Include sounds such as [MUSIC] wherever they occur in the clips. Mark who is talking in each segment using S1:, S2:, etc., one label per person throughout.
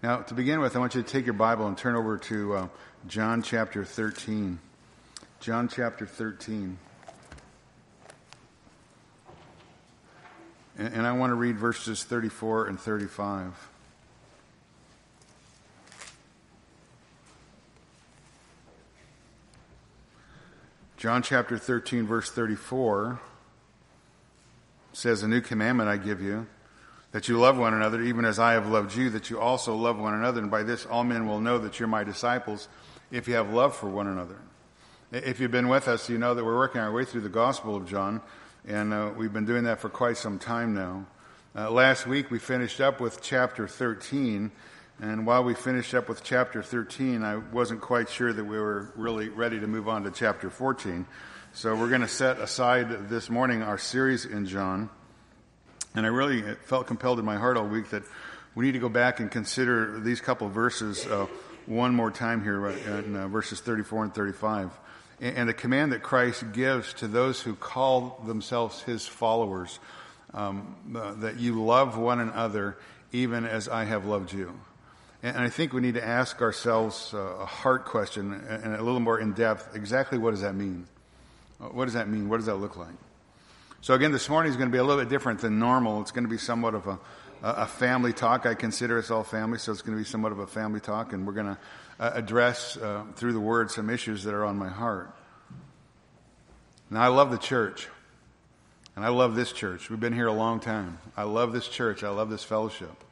S1: Now, to begin with, I want you to take your Bible and turn over to uh, John chapter 13. John chapter 13. And, and I want to read verses 34 and 35. John chapter 13, verse 34 says, A new commandment I give you, that you love one another, even as I have loved you, that you also love one another. And by this all men will know that you're my disciples, if you have love for one another. If you've been with us, you know that we're working our way through the Gospel of John, and uh, we've been doing that for quite some time now. Uh, last week we finished up with chapter 13, and while we finished up with chapter 13, I wasn't quite sure that we were really ready to move on to chapter 14. So we're going to set aside this morning our series in John. And I really felt compelled in my heart all week that we need to go back and consider these couple verses uh, one more time here in uh, verses 34 and 35. And, and, the command that Christ gives to those who call themselves his followers um, uh, that you love one another even as I have loved you. And, and I think we need to ask ourselves uh, a heart question and a little more in depth exactly what does that mean? Uh, what does that mean? What does that look like? So again, this morning is going to be a little bit different than normal. It's going to be somewhat of a, a family talk. I consider us all family, so it's going to be somewhat of a family talk, and we're going to uh, address uh, through the word some issues that are on my heart. Now, I love the church, and I love this church. We've been here a long time. I love this church. I love this fellowship.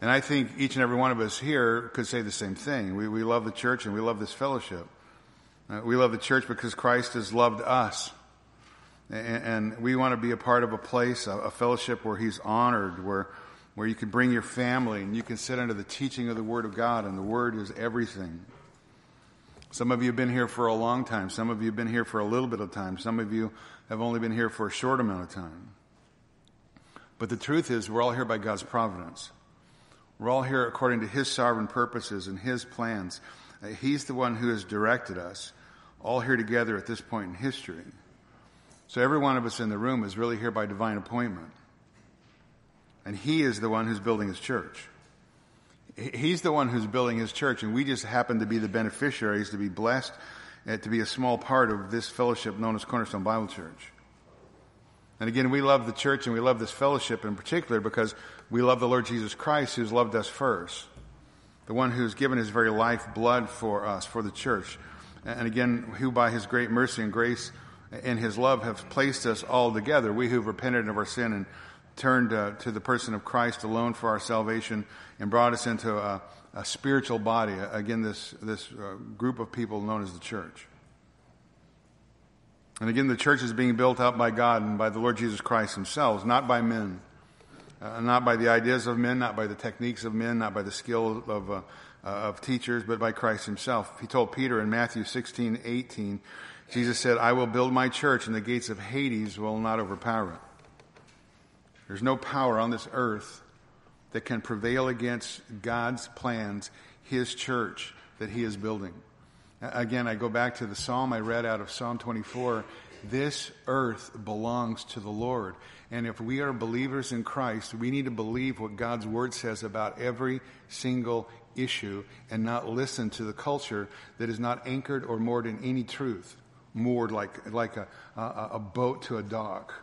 S1: And I think each and every one of us here could say the same thing. We, we love the church and we love this fellowship. Uh, we love the church because Christ has loved us. And, we want to be a part of a place, a, a, fellowship where He's honored, where, where you can bring your family and you can sit under the teaching of the Word of God, and the Word is everything. Some of you have been here for a long time. Some of you have been here for a little bit of time. Some of you have only been here for a short amount of time. But the truth is, we're all here by God's providence. We're all here according to His sovereign purposes and His plans. Uh, he's the one who has directed us, all here together at this point in history. So every one of us in the room is really here by divine appointment. And He is the one who's building His church. He's the one who's building His church, and we just happen to be the beneficiaries to be blessed, uh, to be a small part of this fellowship known as Cornerstone Bible Church. And again, we love the church and we love this fellowship in particular because we love the Lord Jesus Christ who's loved us first. The one who's given his very life blood for us, for the church. And again, who by his great mercy and grace and his love have placed us all together. We who've repented of our sin and turned uh, to the person of Christ alone for our salvation and brought us into a, a spiritual body. Again, this, this uh, group of people known as the church. And again, the church is being built up by God and by the Lord Jesus Christ himself, not by men. Uh, not by the ideas of men, not by the techniques of men, not by the skill of, uh, uh, of teachers, but by Christ himself. He told Peter in Matthew 16, 18, Jesus said, I will build my church and the gates of Hades will not overpower it. There's no power on this earth that can prevail against God's plans, his church that he is building. Again, I go back to the psalm I read out of Psalm 24. This earth belongs to the Lord. And if we are believers in Christ, we need to believe what God's word says about every single issue and not listen to the culture that is not anchored or moored in any truth, moored like, like a, a, a boat to a dock.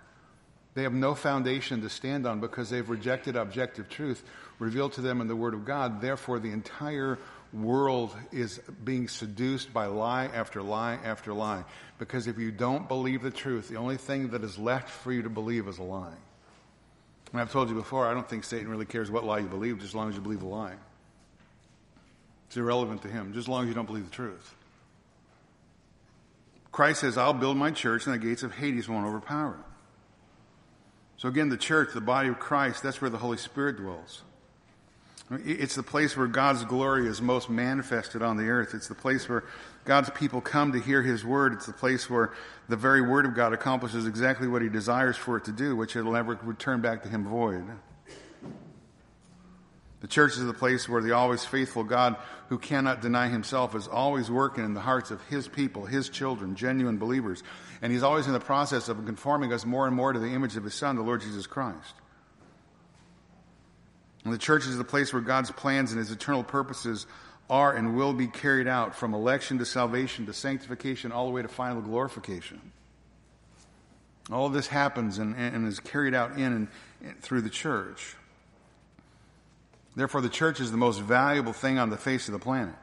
S1: They have no foundation to stand on because they've rejected objective truth revealed to them in the Word of God. Therefore, the entire world is being seduced by lie after lie after lie. Because if you don't believe the truth, the only thing that is left for you to believe is a lie. And I've told you before, I don't think Satan really cares what lie you believe, just as long as you believe a lie. It's irrelevant to him, just as long as you don't believe the truth. Christ says, I'll build my church and the gates of Hades won't overpower it. So again, the church, the body of Christ, that's where the Holy Spirit dwells. It's the place where God's glory is most manifested on the earth. It's the place where God's people come to hear His word. It's the place where the very word of God accomplishes exactly what He desires for it to do, which it'll never return back to Him void. The church is the place where the always faithful God, who cannot deny Himself, is always working in the hearts of His people, His children, genuine believers. And He's always in the process of conforming us more and more to the image of His Son, the Lord Jesus Christ. And the church is the place where God's plans and his eternal purposes are and will be carried out from election to salvation to sanctification all the way to final glorification. All of this happens and, and is carried out in and through the church. Therefore, the church is the most valuable thing on the face of the planet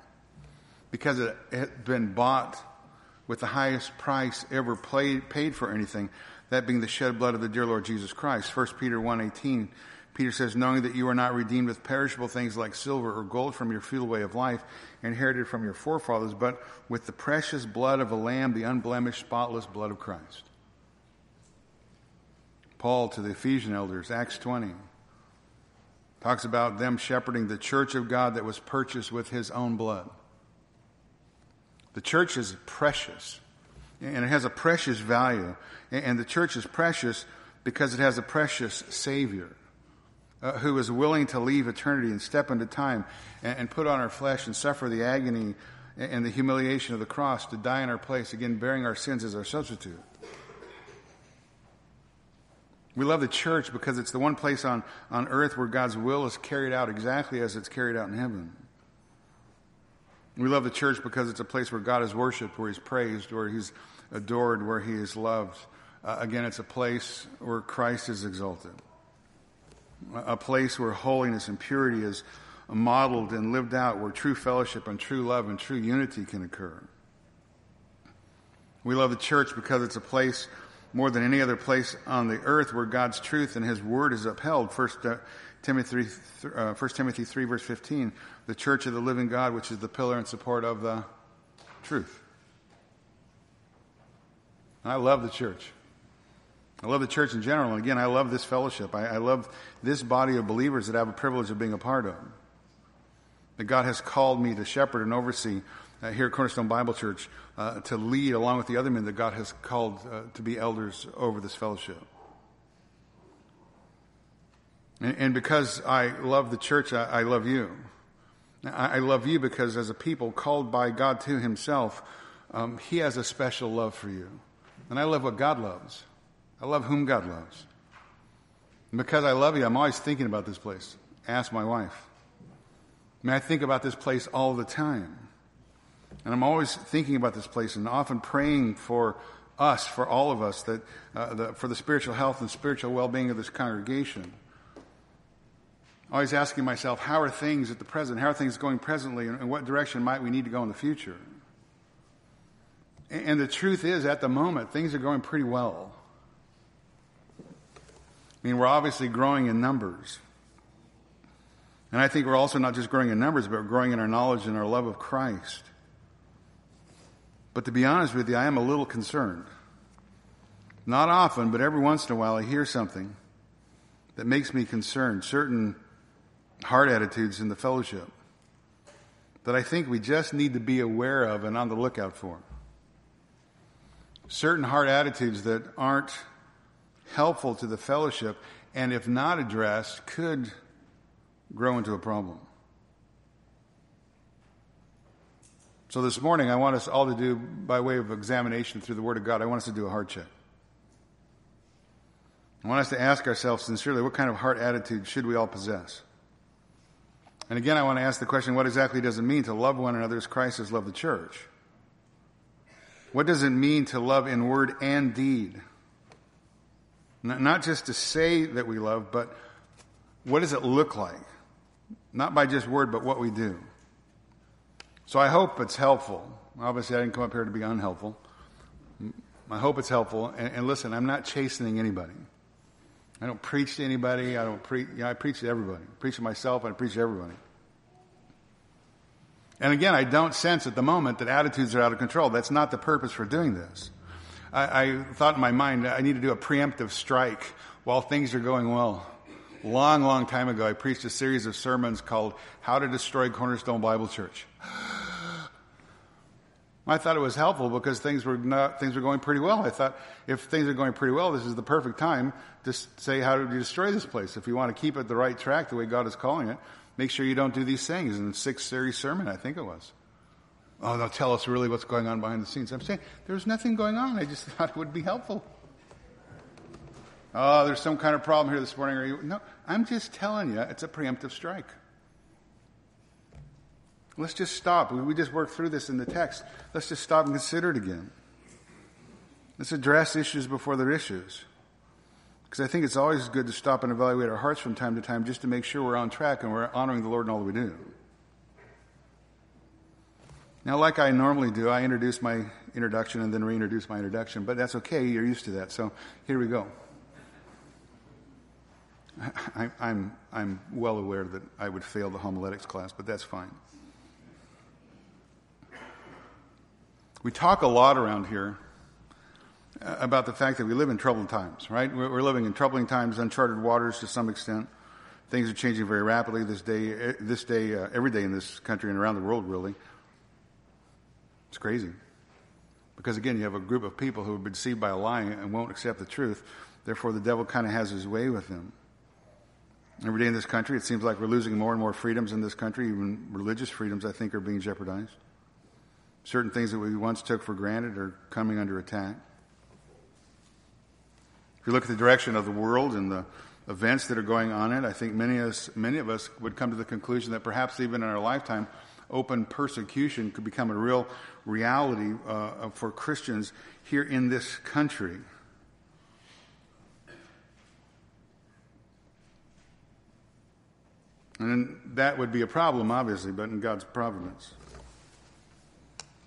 S1: because it has been bought with the highest price ever paid, for anything, that being the shed blood of the dear Lord Jesus Christ. 1 Peter 1.18, Peter says, knowing that you are not redeemed with perishable things like silver or gold from your futile way of life, inherited from your forefathers, but with the precious blood of a lamb, the unblemished, spotless blood of Christ. Paul to the Ephesian elders, Acts 20, talks about them shepherding the church of God that was purchased with his own blood. The church is precious, and it has a precious value. And the church is precious because it has a precious Savior uh, who is willing to leave eternity and step into time and, and put on our flesh and suffer the agony and the humiliation of the cross to die in our place, again, bearing our sins as our substitute. We love the church because it's the one place on, on earth where God's will is carried out exactly as it's carried out in heaven. We love the church because it's a place where God is worshiped, where He's praised, where He's adored, where He is loved. Uh, again, it's a place where Christ is exalted, a place where holiness and purity is modeled and lived out, where true fellowship and true love and true unity can occur. We love the church because it's a place more than any other place on the earth where God's truth and His word is upheld. First uh, Timothy, uh, 1 Timothy 3 verse 15, the church of the living God, which is the pillar and support of the truth. I love the church. I love the church in general. And again, I love this fellowship. I, I love this body of believers that I have a privilege of being a part of. That God has called me to shepherd and oversee here at Cornerstone Bible Church uh, to lead along with the other men that God has called uh, to be elders over this fellowship. And, and because I love the church, I, I love you. I, I, love you because as a people called by God to himself, um, he has a special love for you. And I love what God loves. I love whom God loves. And because I love you, I'm always thinking about this place. Ask my wife. I mean, I think about this place all the time. And I'm always thinking about this place and often praying for us, for all of us, that, uh, the, for the spiritual health and spiritual well being of this congregation. Always asking myself, how are things at the present? How are things going presently? And in what direction might we need to go in the future? And, and the truth is, at the moment, things are going pretty well. I mean, we're obviously growing in numbers. And I think we're also not just growing in numbers, but growing in our knowledge and our love of Christ. But to be honest with you, I am a little concerned. Not often, but every once in a while I hear something that makes me concerned, certain heart attitudes in the fellowship that I think we just need to be aware of and on the lookout for. Certain heart attitudes that aren't helpful to the fellowship and if not addressed could grow into a problem. So this morning, I want us all to do, by way of examination through the Word of God, I want us to do a heart check. I want us to ask ourselves sincerely, what kind of heart attitude should we all possess? And again, I want to ask the question, what exactly does it mean to love one another as Christ has loved the church? What does it mean to love in word and deed? Not just to say that we love, but what does it look like? Not by just word, but what we do. So I hope it's helpful. Obviously, I didn't come up here to be unhelpful. I hope it's helpful. And, and listen, I'm not chastening anybody. I don't preach to anybody. I don't preach. You know, I preach to everybody. I preach to myself. I preach to everybody. And again, I don't sense at the moment that attitudes are out of control. That's not the purpose for doing this. I, I thought in my mind I need to do a preemptive strike while things are going well. Long, long time ago, I preached a series of sermons called "How to Destroy Cornerstone Bible Church." I thought it was helpful because things were not, things were going pretty well. I thought if things are going pretty well, this is the perfect time to say how do you destroy this place. If you want to keep it the right track, the way God is calling it, make sure you don't do these things. In the sixth series sermon, I think it was. Oh, they'll tell us really what's going on behind the scenes. I'm saying there's nothing going on. I just [LAUGHS] thought it would be helpful. Oh, there's some kind of problem here this morning. Are you? No, I'm just telling you, it's a preemptive strike. Let's just stop. We, just worked through this in the text. Let's just stop and consider it again. Let's address issues before they're issues. Because I think it's always good to stop and evaluate our hearts from time to time just to make sure we're on track and we're honoring the Lord in all that we do. Now, like I normally do, I introduce my introduction and then reintroduce my introduction, but that's okay. You're used to that. So here we go. [LAUGHS] I, I'm, I'm well aware that I would fail the homiletics class, but that's fine. We talk a lot around here uh, about the fact that we live in troubled times, right? We're living in troubling times, uncharted waters to some extent. Things are changing very rapidly this day, eh, this day, uh, every day in this country and around the world, really. It's crazy. Because again, you have a group of people who have been deceived by a lie and won't accept the truth. Therefore, the devil kind of has his way with them. Every day in this country, it seems like we're losing more and more freedoms in this country. Even religious freedoms, I think, are being jeopardized. Certain things that we once took for granted are coming under attack. If you look at the direction of the world and the events that are going on in it, I think many of us, many of us would come to the conclusion that perhaps even in our lifetime, open persecution could become a real reality uh, for Christians here in this country. And that would be a problem, obviously, but in God's providence.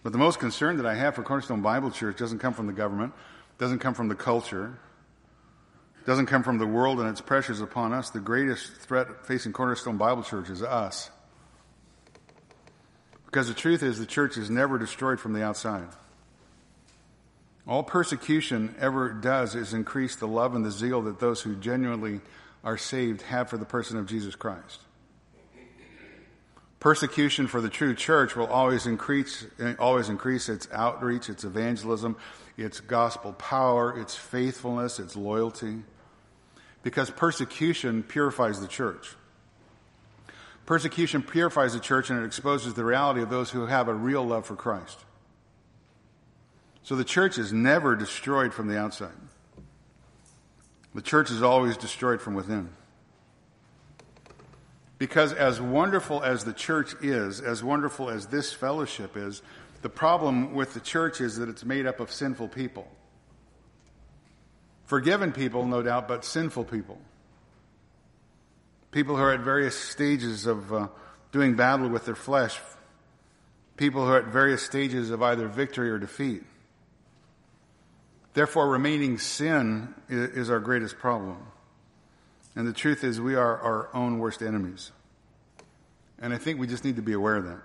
S1: But the most concern that I have for Cornerstone Bible Church doesn't come from the government, doesn't come from the culture, doesn't come from the world and its pressures upon us. The greatest threat facing Cornerstone Bible Church is us. Because the truth is, the church is never destroyed from the outside. All persecution ever does is increase the love and the zeal that those who genuinely are saved have for the person of Jesus Christ. Persecution for the true church will always increase, always increase its outreach, its evangelism, its gospel power, its faithfulness, its loyalty. Because persecution purifies the church. Persecution purifies the church and it exposes the reality of those who have a real love for Christ. So the church is never destroyed from the outside. The church is always destroyed from within. Because as wonderful as the church is, as wonderful as this fellowship is, the problem with the church is that it's made up of sinful people. Forgiven people, no doubt, but sinful people. People who are at various stages of uh, doing battle with their flesh. People who are at various stages of either victory or defeat. Therefore, remaining sin is our greatest problem. And the truth is, we are our own worst enemies. And I think we just need to be aware of that.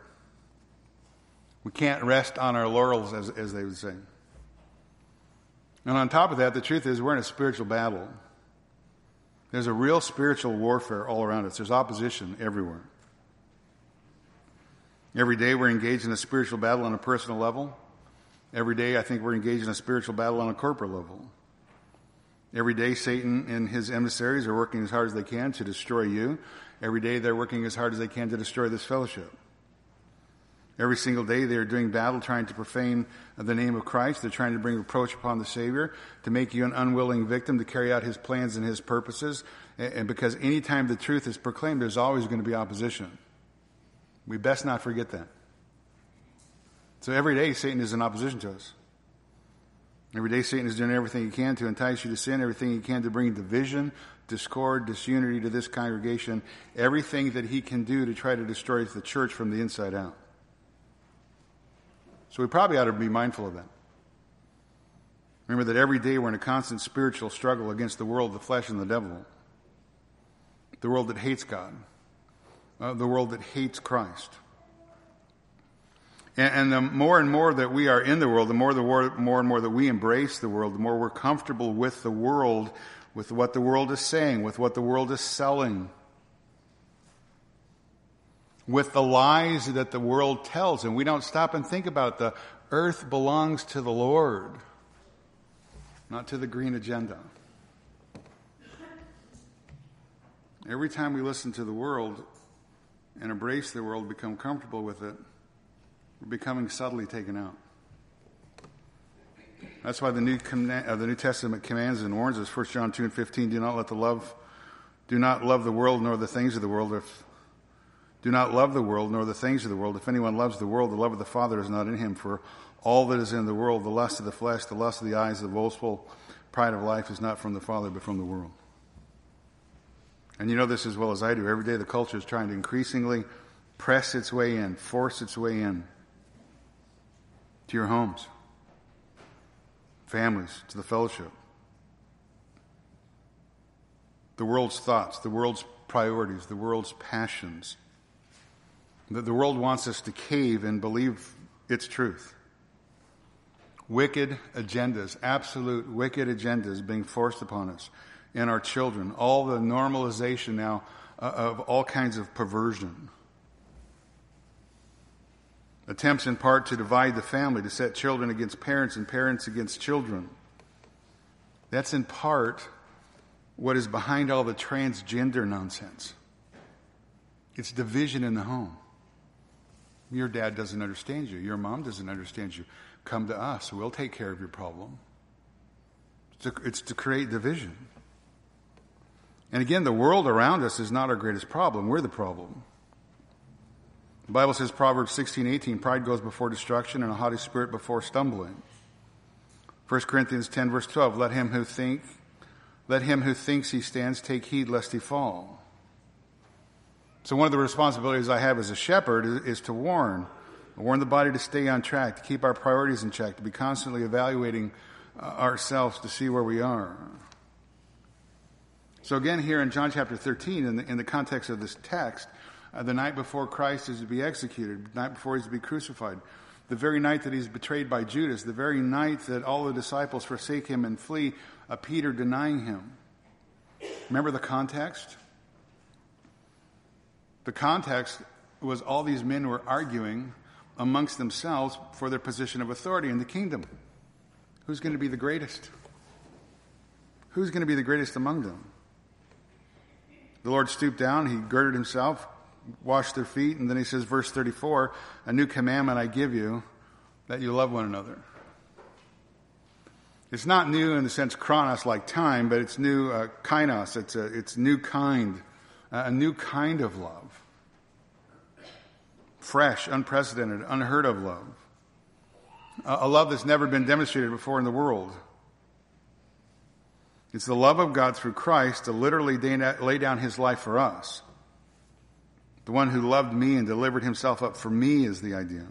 S1: We can't rest on our laurels, as, as they would say. And on top of that, the truth is, we're in a spiritual battle. There's a real spiritual warfare all around us, there's opposition everywhere. Every day, we're engaged in a spiritual battle on a personal level. Every day, I think we're engaged in a spiritual battle on a corporate level. Every day, Satan and his emissaries are working as hard as they can to destroy you. Every day, they're working as hard as they can to destroy this fellowship. Every single day, they are doing battle trying to profane the name of Christ. They're trying to bring reproach upon the Savior, to make you an unwilling victim, to carry out his plans and his purposes. And because anytime the truth is proclaimed, there's always going to be opposition. We best not forget that. So every day, Satan is in opposition to us. Every day, Satan is doing everything he can to entice you to sin, everything he can to bring division, discord, disunity to this congregation, everything that he can do to try to destroy the church from the inside out. So we probably ought to be mindful of that. Remember that every day we're in a constant spiritual struggle against the world, the flesh, and the devil. The world that hates God, uh, the world that hates Christ. And, the more and more that we are in the world, the more, the more, more and more that we embrace the world, the more we're comfortable with the world, with what the world is saying, with what the world is selling, with the lies that the world tells. And we don't stop and think about the earth belongs to the Lord, not to the green agenda. Every time we listen to the world and embrace the world, become comfortable with it, we're becoming subtly taken out. That's why the New, uh, the New Testament commands and warns us. 1 John 2 and 15, do not let the love, do not love the world nor the things of the world. If, do not love the world nor the things of the world. If anyone loves the world, the love of the Father is not in him. For all that is in the world, the lust of the flesh, the lust of the eyes, the boastful pride of life is not from the Father, but from the world. And you know this as well as I do. Every day the culture is trying to increasingly press its way in, force its way in to your homes, families, to the fellowship. The world's thoughts, the world's priorities, the world's passions. That the world wants us to cave and believe its truth. Wicked agendas, absolute wicked agendas being forced upon us and our children. All the normalization now uh, of all kinds of perversion. Attempts in part to divide the family, to set children against parents and parents against children. That's in part what is behind all the transgender nonsense. It's division in the home. Your dad doesn't understand you. Your mom doesn't understand you. Come to us. We'll take care of your problem. It's to, it's to create division. And again, the world around us is not our greatest problem. We're the problem. The Bible says, Proverbs 16, 18, pride goes before destruction and a haughty spirit before stumbling. 1 Corinthians 10, verse 12, let him who think, let him who thinks he stands take heed lest he fall. So one of the responsibilities I have as a shepherd is, is to warn, warn the body to stay on track, to keep our priorities in check, to be constantly evaluating uh, ourselves to see where we are. So again, here in John chapter 13, in the, in the context of this text, uh, the night before Christ is to be executed, the night before he's to be crucified, the very night that he's betrayed by Judas, the very night that all the disciples forsake him and flee, uh, Peter denying him. Remember the context? The context was all these men were arguing amongst themselves for their position of authority in the kingdom. Who's going to be the greatest? Who's going to be the greatest among them? The Lord stooped down, he girded himself, washed their feet, and then he says, verse 34, a new commandment I give you, that you love one another. It's not new in the sense chronos like time, but it's new uh, kainos. It's a it's new kind, uh, a new kind of love. Fresh, unprecedented, unheard of love. a love that's never been demonstrated before in the world. It's the love of God through Christ to literally lay down his life for us. The one who loved me and delivered himself up for me is the idea.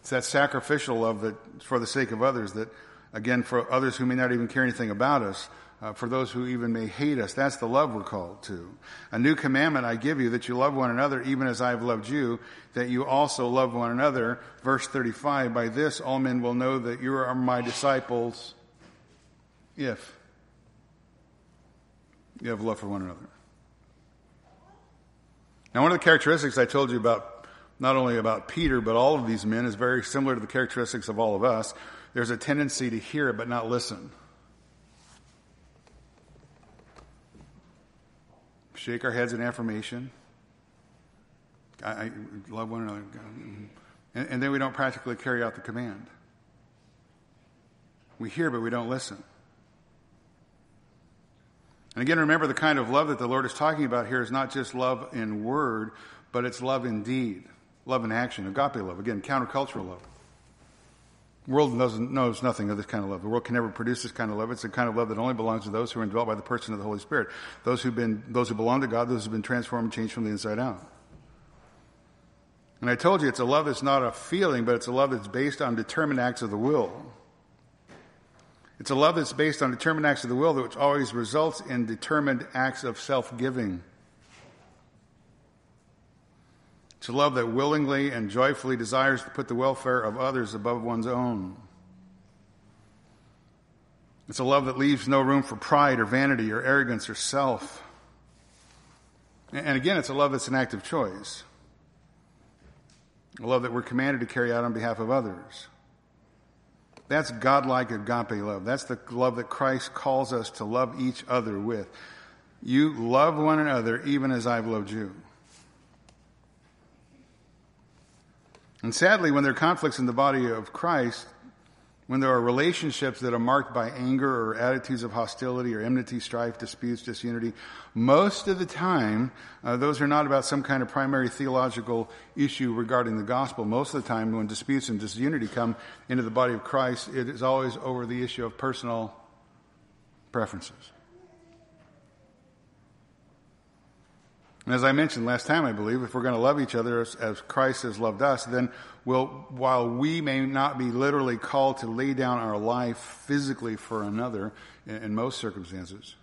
S1: It's that sacrificial love that, for the sake of others, that, again, for others who may not even care anything about us, uh, for those who even may hate us, that's the love we're called to. A new commandment I give you that you love one another even as I have loved you, that you also love one another. Verse 35, by this all men will know that you are my disciples if you have love for one another. Now, one of the characteristics I told you about, not only about Peter, but all of these men, is very similar to the characteristics of all of us. There's a tendency to hear but not listen. Shake our heads in affirmation. I, I love one another. And, and then we don't practically carry out the command. We hear, but we don't listen. And again, remember the kind of love that the Lord is talking about here is not just love in word, but it's love in deed, love in action, agape love. Again, countercultural love. The world doesn't, knows nothing of this kind of love. The world can never produce this kind of love. It's the kind of love that only belongs to those who are indwelt by the person of the Holy Spirit. Those who've been, those who belong to God, those who've been transformed and changed from the inside out. And I told you it's a love that's not a feeling, but it's a love that's based on determined acts of the will. It's a love that's based on determined acts of the will, which always results in determined acts of self giving. It's a love that willingly and joyfully desires to put the welfare of others above one's own. It's a love that leaves no room for pride or vanity or arrogance or self. And again, it's a love that's an act of choice. A love that we're commanded to carry out on behalf of others. That's godlike agape love. That's the love that Christ calls us to love each other with. You love one another even as I've loved you. And sadly, when there are conflicts in the body of Christ, when there are relationships that are marked by anger or attitudes of hostility or enmity, strife, disputes, disunity, most of the time, uh, those are not about some kind of primary theological issue regarding the gospel. Most of the time, when disputes and disunity come into the body of Christ, it is always over the issue of personal preferences. And as I mentioned last time, I believe, if we're going to love each other as, as, Christ has loved us, then we'll, while we may not be literally called to lay down our life physically for another in, in most circumstances,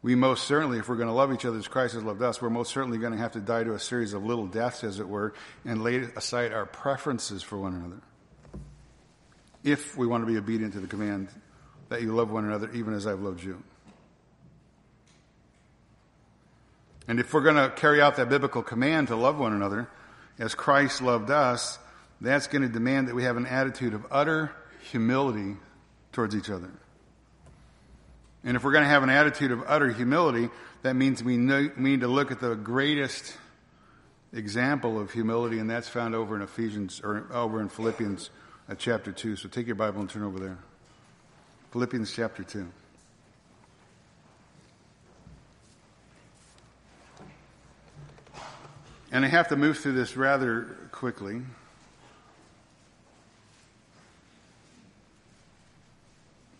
S1: we most certainly, if we're going to love each other as Christ has loved us, we're most certainly going to have to die to a series of little deaths, as it were, and lay aside our preferences for one another. If we want to be obedient to the command that you love one another even as I've loved you. And if we're going to carry out that biblical command to love one another as Christ loved us, that's going to demand that we have an attitude of utter humility towards each other. And if we're going to have an attitude of utter humility, that means we, need to look at the greatest example of humility, and that's found over in Ephesians or over in Philippians uh, chapter 2. So take your Bible and turn over there. Philippians chapter 2. And I have to move through this rather quickly.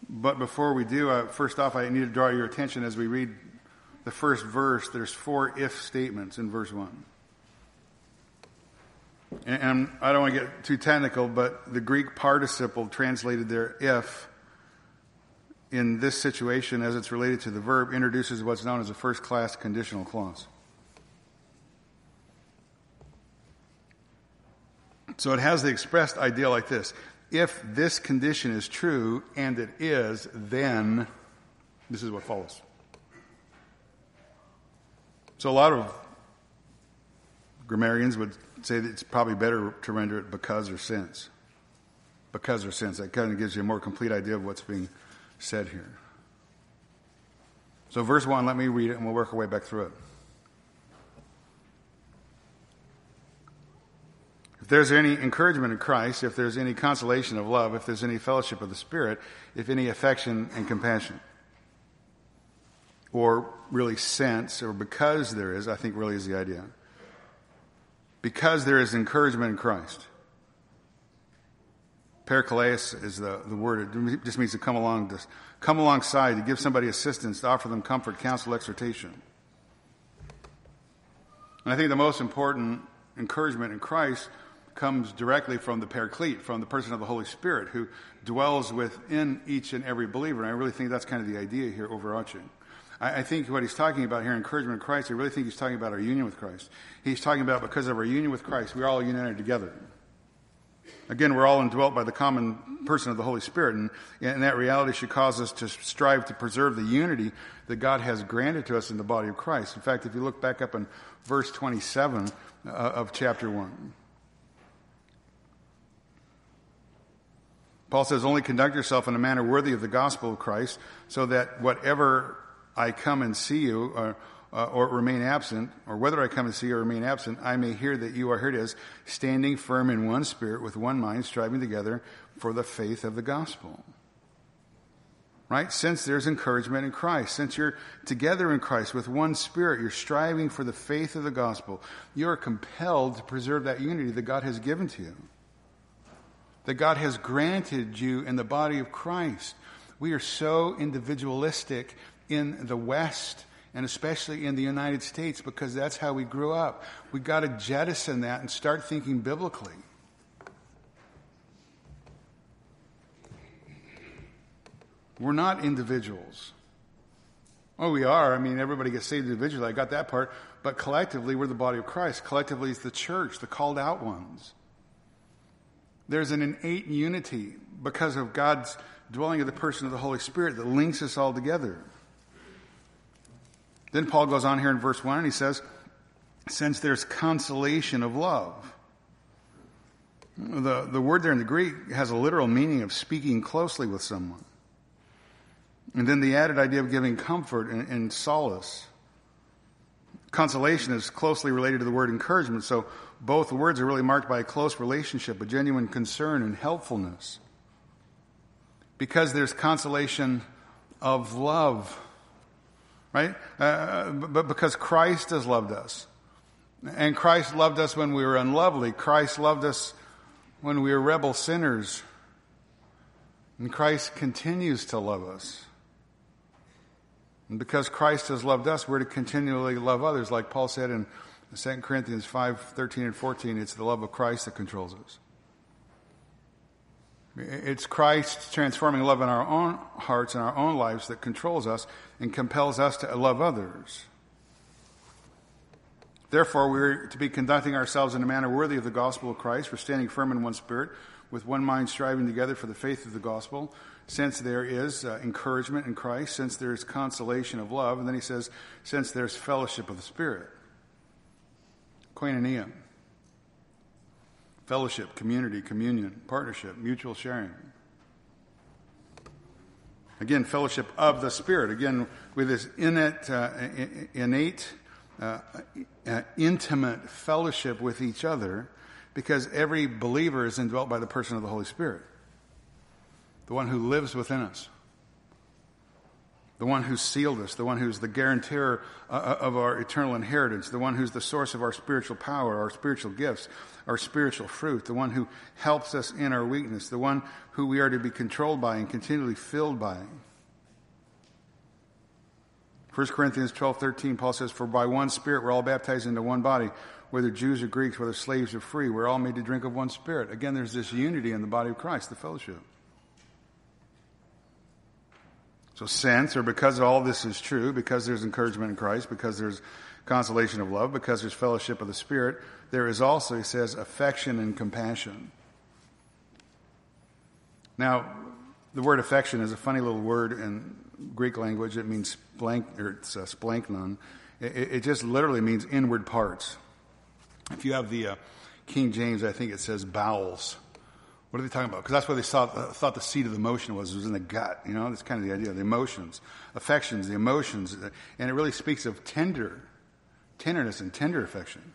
S1: But before we do, uh, first off, I need to draw your attention as we read the first verse. There's four if statements in verse 1. And, and I don't want to get too technical, but the Greek participle translated there if in this situation, as it's related to the verb, introduces what's known as a first class conditional clause. So it has the expressed idea like this. If this condition is true, and it is, then this is what follows. So a lot of grammarians would say that it's probably better to render it because or since. Because or since. That kind of gives you a more complete idea of what's being said here. So, verse 1, let me read it and we'll work our way back through it. If there's any encouragement in Christ, if there's any consolation of love, if there's any fellowship of the Spirit, if any affection and compassion, or really sense, or because there is, I think really is the idea. Because there is encouragement in Christ. Parakleos is the, the word. It just means to come along, to come alongside, to give somebody assistance, to offer them comfort, counsel, exhortation. And I think the most important encouragement in Christ comes directly from the Paraclete, from the person of the Holy Spirit who dwells within each and every believer. And I really think that's kind of the idea here overarching. I, I think what he's talking about here, encouragement in Christ, I really think he's talking about our union with Christ. He's talking about because of our union with Christ, we're all united together. Again, we're all indwelt by the common person of the Holy Spirit, and, and that reality should cause us to strive to preserve the unity that God has granted to us in the body of Christ. In fact, if you look back up in verse 27 uh, of chapter 1, Paul says, only conduct yourself in a manner worthy of the gospel of Christ, so that whatever I come and see you, or, uh, or remain absent, or whether I come and see you or remain absent, I may hear that you are, here it is, standing firm in one spirit, with one mind, striving together for the faith of the gospel. Right? Since there's encouragement in Christ, since you're together in Christ with one spirit, you're striving for the faith of the gospel, you're compelled to preserve that unity that God has given to you that God has granted you in the body of Christ. We are so individualistic in the West and especially in the United States because that's how we grew up. We've got to jettison that and start thinking biblically. We're not individuals. Oh, we are. I mean, everybody gets saved individually. I got that part. But collectively, we're the body of Christ. Collectively, it's the church, the called out ones. There's an innate unity because of God's dwelling of the person of the Holy Spirit that links us all together. Then Paul goes on here in verse 1 and he says, Since there's consolation of love. The, the word there in the Greek has a literal meaning of speaking closely with someone. And then the added idea of giving comfort and, and solace. Consolation is closely related to the word encouragement, so both words are really marked by a close relationship, a genuine concern and helpfulness. Because there's consolation of love, right? Uh, but because Christ has loved us. And Christ loved us when we were unlovely. Christ loved us when we were rebel sinners. And Christ continues to love us. And because Christ has loved us, we're to continually love others. Like Paul said in 2 Corinthians 5 13 and 14, it's the love of Christ that controls us. It's Christ transforming love in our own hearts and our own lives that controls us and compels us to love others. Therefore, we're to be conducting ourselves in a manner worthy of the gospel of Christ. We're standing firm in one spirit, with one mind striving together for the faith of the gospel since there is uh, encouragement in Christ, since there is consolation of love, and then he says, since there's fellowship of the Spirit. Koinonia. Fellowship, community, communion, partnership, mutual sharing. Again, fellowship of the Spirit. Again, with this innate, uh, innate uh, uh, intimate fellowship with each other, because every believer is indwelt by the person of the Holy Spirit the one who lives within us, the one who sealed us, the one who's the guarantor uh, uh, of our eternal inheritance, the one who's the source of our spiritual power, our spiritual gifts, our spiritual fruit, the one who helps us in our weakness, the one who we are to be controlled by and continually filled by. 1 Corinthians 12, 13, Paul says, For by one Spirit we're all baptized into one body, whether Jews or Greeks, whether slaves or free, we're all made to drink of one Spirit. Again, there's this unity in the body of Christ, the fellowship. So, since or because all this is true, because there's encouragement in Christ, because there's consolation of love, because there's fellowship of the Spirit, there is also, he says, affection and compassion. Now, the word affection is a funny little word in Greek language. It means or it's uh, splanchnon. It, it, just literally means inward parts. If you have the uh, King James, I think it says bowels. What are they talking about? Because that's what they thought, uh, thought the seat of the emotion was, was in the gut. You know, that's kind of the idea. The emotions, affections, the emotions. Uh, and it really speaks of tender, tenderness and tender affection.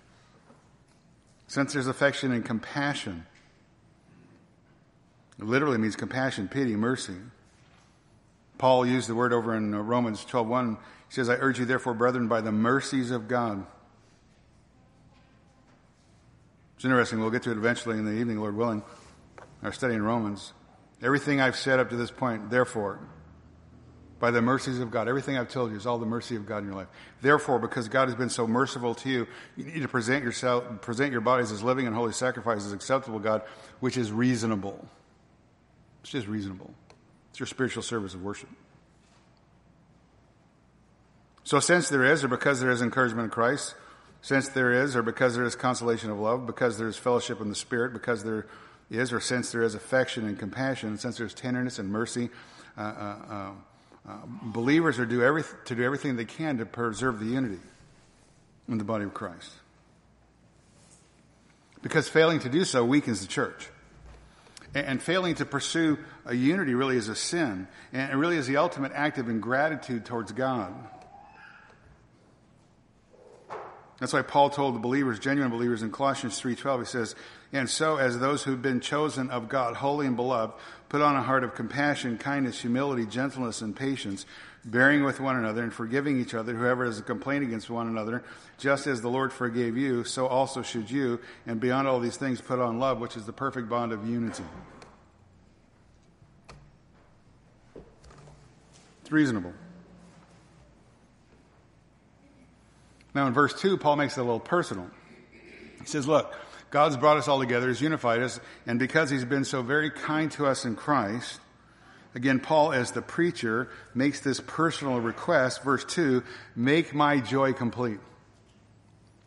S1: Since there's affection and compassion, it literally means compassion, pity, mercy. Paul used the word over in uh, Romans 12.1. He says, I urge you therefore, brethren, by the mercies of God. It's interesting. We'll get to it eventually in the evening, Lord willing our study in Romans, everything I've said up to this point, therefore, by the mercies of God, everything I've told you is all the mercy of God in your life. Therefore, because God has been so merciful to you, you need to present yourself, present your bodies as living and holy sacrifices acceptable to God, which is reasonable. It's just reasonable. It's your spiritual service of worship. So since there is, or because there is encouragement in Christ, since there is, or because there is consolation of love, because there is fellowship in the Spirit, because there is, or since there is affection and compassion, since there's tenderness and mercy, uh, uh, uh, uh, believers are do every, to do everything they can to preserve the unity in the body of Christ. Because failing to do so weakens the church. And, and failing to pursue a unity really is a sin, and it really is the ultimate act of ingratitude towards God. That's why Paul told the believers, genuine believers in Colossians 3:12, he says, "And so as those who've been chosen of God, holy and beloved, put on a heart of compassion, kindness, humility, gentleness, and patience, bearing with one another and forgiving each other, whoever has a complaint against one another, just as the Lord forgave you, so also should you, and beyond all these things put on love, which is the perfect bond of unity." It's reasonable. Now, in verse 2, Paul makes it a little personal. He says, Look, God's brought us all together, He's unified us, and because He's been so very kind to us in Christ, again, Paul, as the preacher, makes this personal request. Verse 2 make my joy complete,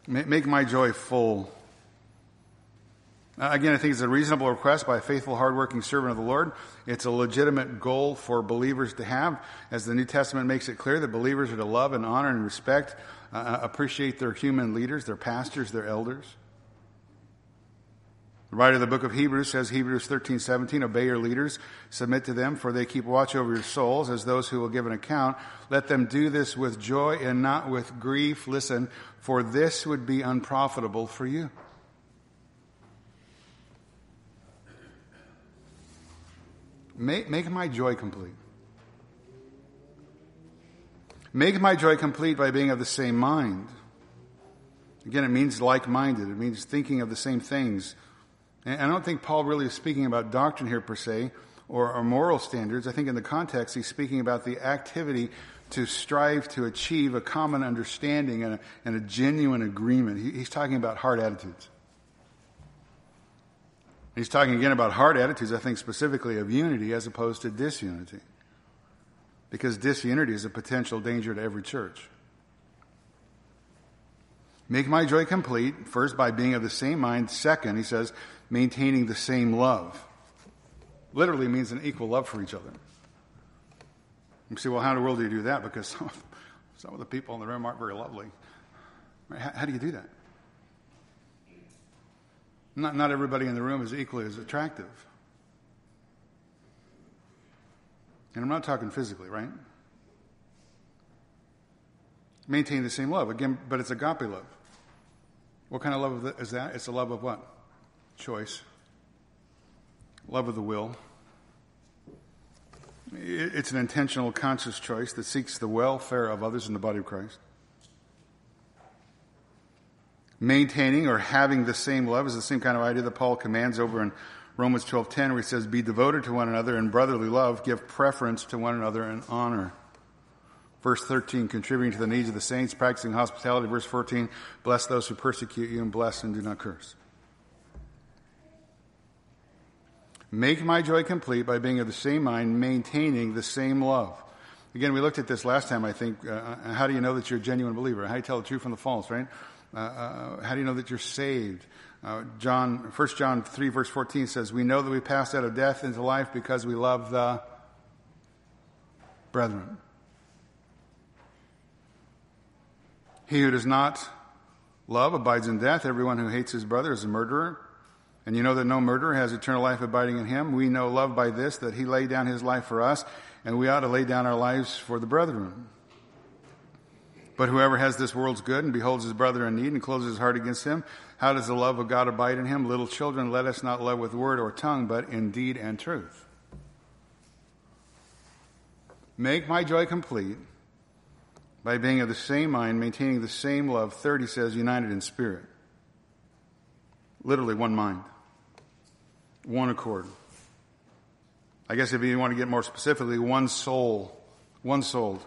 S1: make my joy full. Uh, again, I think it's a reasonable request by a faithful, hardworking servant of the Lord. It's a legitimate goal for believers to have, as the New Testament makes it clear that believers are to love and honor and respect uh, uh, appreciate their human leaders, their pastors, their elders. The writer of the book of Hebrews says, Hebrews 13, 17, obey your leaders, submit to them, for they keep watch over your souls as those who will give an account. Let them do this with joy and not with grief. Listen, for this would be unprofitable for you. Make, make my joy complete. Make my joy complete by being of the same mind. Again, it means like minded. It means thinking of the same things. And I don't think Paul really is speaking about doctrine here per se or, or moral standards. I think in the context he's speaking about the activity to strive to achieve a common understanding and a, and a genuine agreement. He, he's talking about hard attitudes. He's talking again about hard attitudes, I think specifically of unity as opposed to disunity. Because disunity is a potential danger to every church. Make my joy complete, first by being of the same mind. Second, he says, maintaining the same love. Literally means an equal love for each other. You say, well, how in the world do you do that? Because some of, the people in the room aren't very lovely. How, do you do that? Not, not everybody in the room is equally as attractive. And I'm not talking physically, right? Maintain the same love. Again, but it's agape love. What kind of love is that? It's a love of what? Choice. Love of the will. It's an intentional, conscious choice that seeks the welfare of others in the body of Christ maintaining or having the same love is the same kind of idea that Paul commands over in Romans 12:10 where he says be devoted to one another in brotherly love, give preference to one another in honor. Verse 13, contributing to the needs of the saints, practicing hospitality. Verse 14, bless those who persecute you and bless and do not curse. Make my joy complete by being of the same mind, maintaining the same love. Again, we looked at this last time, I think. Uh, uh how do you know that you're a genuine believer? How do you tell the truth from the false, right? Uh, uh, how do you know that you're saved? Uh, John, 1 John 3 verse 14 says, we know that we passed out of death into life because we love the brethren. He who does not love abides in death. Everyone who hates his brother is a murderer. And you know that no murderer has eternal life abiding in him. We know love by this, that he laid down his life for us, and we ought to lay down our lives for the brethren. But whoever has this world's good and beholds his brother in need and closes his heart against him, how does the love of God abide in him? Little children, let us not love with word or tongue, but in deed and truth. Make my joy complete by being of the same mind, maintaining the same love. 30 says, united in spirit. Literally one mind, one accord. I guess if you want to get more specifically, one soul, one souled.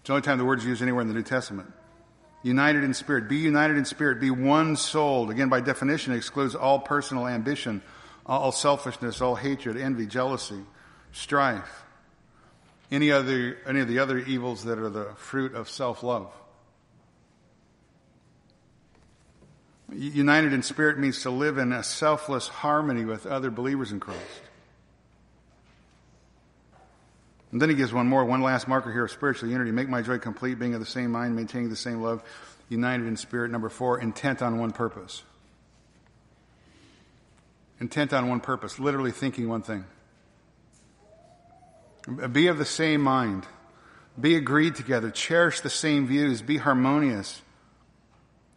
S1: It's the only time the word's used anywhere in the New Testament. United in spirit. Be united in spirit. Be one souled. Again, by definition, it excludes all personal ambition, all selfishness, all hatred, envy, jealousy, strife, any other, any of the other evils that are the fruit of self-love. United in spirit means to live in a selfless harmony with other believers in Christ. And then he gives one more, one last marker here of spiritual unity. Make my joy complete, being of the same mind, maintaining the same love, united in spirit. Number four, intent on one purpose. Intent on one purpose, literally thinking one thing. Be of the same mind. Be agreed together. Cherish the same views. Be harmonious.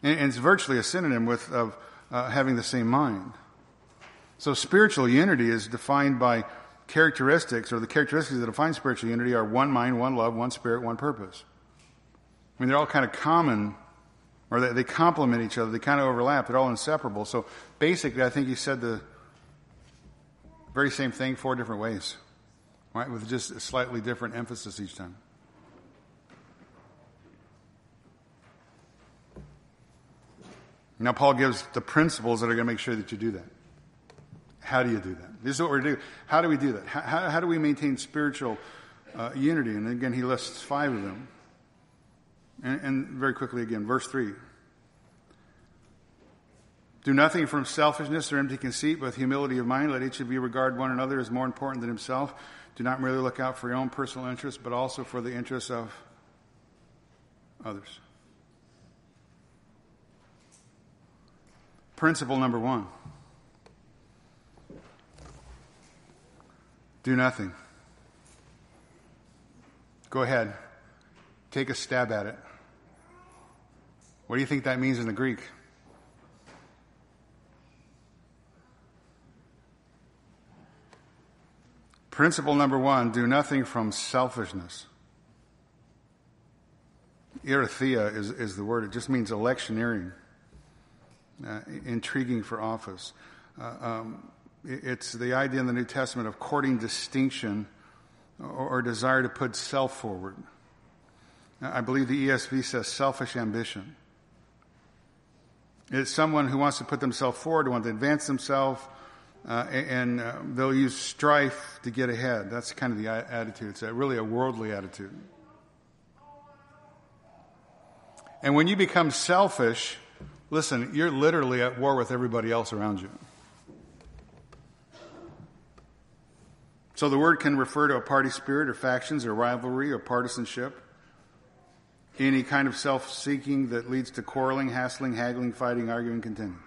S1: And, it's virtually a synonym with of uh, having the same mind. So spiritual unity is defined by characteristics, or the characteristics that define spiritual unity, are one mind, one love, one spirit, one purpose. I mean, they're all kind of common, or they, they complement each other. They kind of overlap. They're all inseparable. So basically, I think you said the very same thing four different ways, right? With just a slightly different emphasis each time. Now, Paul gives the principles that are going to make sure that you do that. How do you do that? This is what we're doing. How do we do that? How, how, how do we maintain spiritual uh, unity? And again, he lists five of them. And, and very quickly again, verse 3. Do nothing from selfishness or empty conceit, but with humility of mind. Let each of you regard one another as more important than himself. Do not merely look out for your own personal interests, but also for the interests of others. Principle number one do nothing. Go ahead, take a stab at it. What do you think that means in the Greek? Principle number one do nothing from selfishness. eritheia is, is the word, it just means electioneering intriguing for office. Uh, um, it's the idea in the New Testament of courting distinction or, or desire to put self forward. I believe the ESV says selfish ambition. It's someone who wants to put themselves forward, wants to advance themselves, uh, and uh, they'll use strife to get ahead. That's kind of the attitude. It's a, really a worldly attitude. And when you become selfish, listen, you're literally at war with everybody else around you. So the word can refer to a party spirit or factions or rivalry or partisanship. Any kind of self seeking that leads to quarreling, hassling, haggling, fighting, arguing, contending.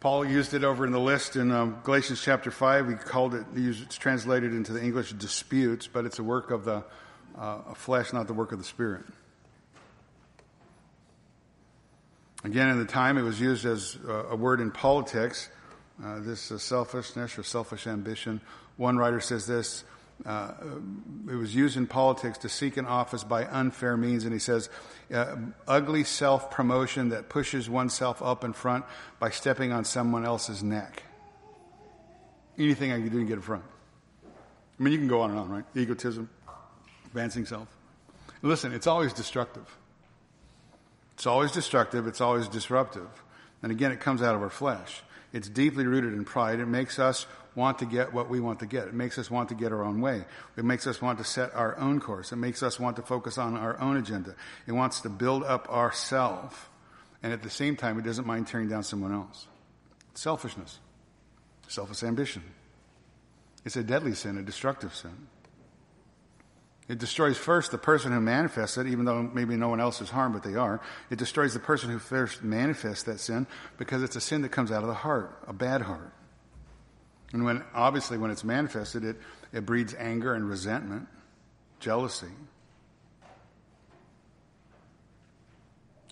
S1: Paul used it over in the list in um, Galatians chapter 5. He called it, it's translated into the English disputes, but it's a work of the uh, flesh, not the work of the Spirit. Again, in the time, it was used as a word in politics, uh, this uh, selfishness or selfish ambition. One writer says this uh, it was used in politics to seek an office by unfair means, and he says, uh, ugly self promotion that pushes oneself up in front by stepping on someone else's neck. Anything I can do to get in front. I mean, you can go on and on, right? Egotism, advancing self. Listen, it's always destructive. It's always destructive, it's always disruptive. And again, it comes out of our flesh. It's deeply rooted in pride. It makes us want to get what we want to get. It makes us want to get our own way. It makes us want to set our own course. It makes us want to focus on our own agenda. It wants to build up ourself. And at the same time, it doesn't mind tearing down someone else. It's selfishness, selfish ambition. It's a deadly sin, a destructive sin. It destroys first the person who manifests it, even though maybe no one else is harmed, but they are. It destroys the person who first manifests that sin because it's a sin that comes out of the heart, a bad heart. And when, obviously, when it's manifested, it, it breeds anger and resentment, jealousy.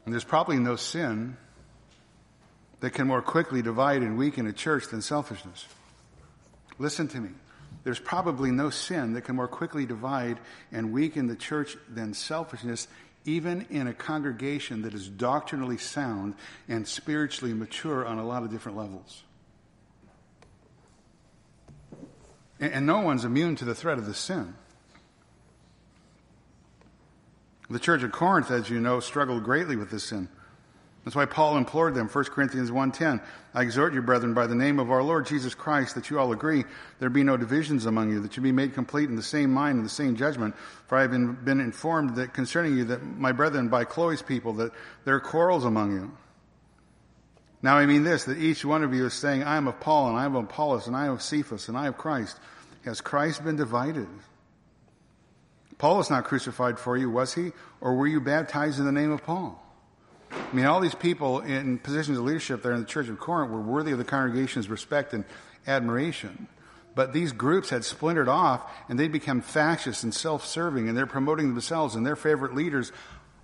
S1: And there's probably no sin that can more quickly divide and weaken a church than selfishness. Listen to me. There's probably no sin that can more quickly divide and weaken the church than selfishness, even in a congregation that is doctrinally sound and spiritually mature on a lot of different levels. And, no one's immune to the threat of the sin. The church of Corinth, as you know, struggled greatly with this sin. That's why Paul implored them, 1 Corinthians 1.10, I exhort you, brethren, by the name of our Lord Jesus Christ, that you all agree, there be no divisions among you, that you be made complete in the same mind and the same judgment. For I have been, informed that concerning you, that my brethren, by Chloe's people, that there are quarrels among you. Now I mean this, that each one of you is saying, I am of Paul, and I am of Apollos, and I am of Cephas, and I of Christ. Has Christ been divided? Paul was not crucified for you, was he? Or were you baptized in the name of Paul? I mean, all these people in positions of leadership there in the church of Corinth were worthy of the congregation's respect and admiration. But these groups had splintered off and they become fascist and self-serving and they're promoting themselves and their favorite leaders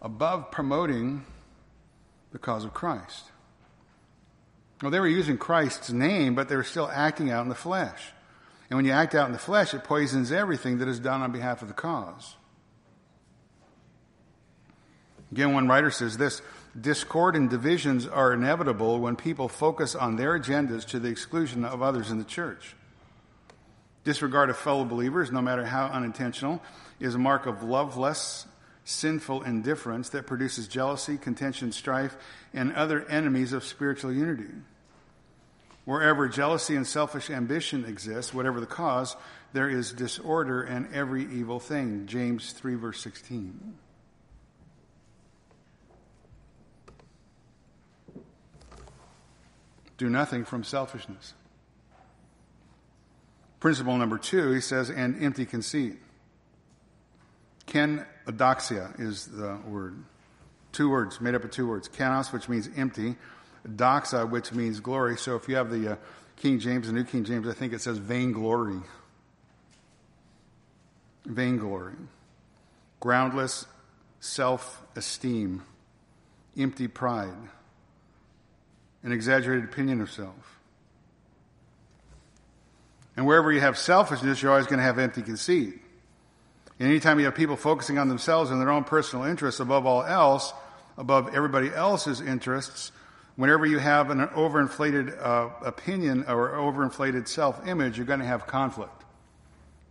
S1: above promoting the cause of Christ. Well, they were using Christ's name, but they were still acting out in the flesh. And when you act out in the flesh, it poisons everything that is done on behalf of the cause. Again, one writer says this discord and divisions are inevitable when people focus on their agendas to the exclusion of others in the church. Disregard of fellow believers, no matter how unintentional, is a mark of loveless, sinful indifference that produces jealousy, contention, strife, and other enemies of spiritual unity. Wherever jealousy and selfish ambition exist, whatever the cause, there is disorder and every evil thing. James 3, verse 16. Do nothing from selfishness. Principle number two, he says, and empty conceit. Ken adoxia is the word. Two words, made up of two words. kenos, which means empty. doxa, which means glory. So if you have the uh, King James, the New King James, I think it says vainglory. Vainglory. Groundless self esteem, empty pride, an exaggerated opinion of self. And wherever you have selfishness, you're always going to have empty conceit. And anytime you have people focusing on themselves and their own personal interests above all else, above everybody else's interests, whenever you have an overinflated uh, opinion or overinflated self image, you're going to have conflict,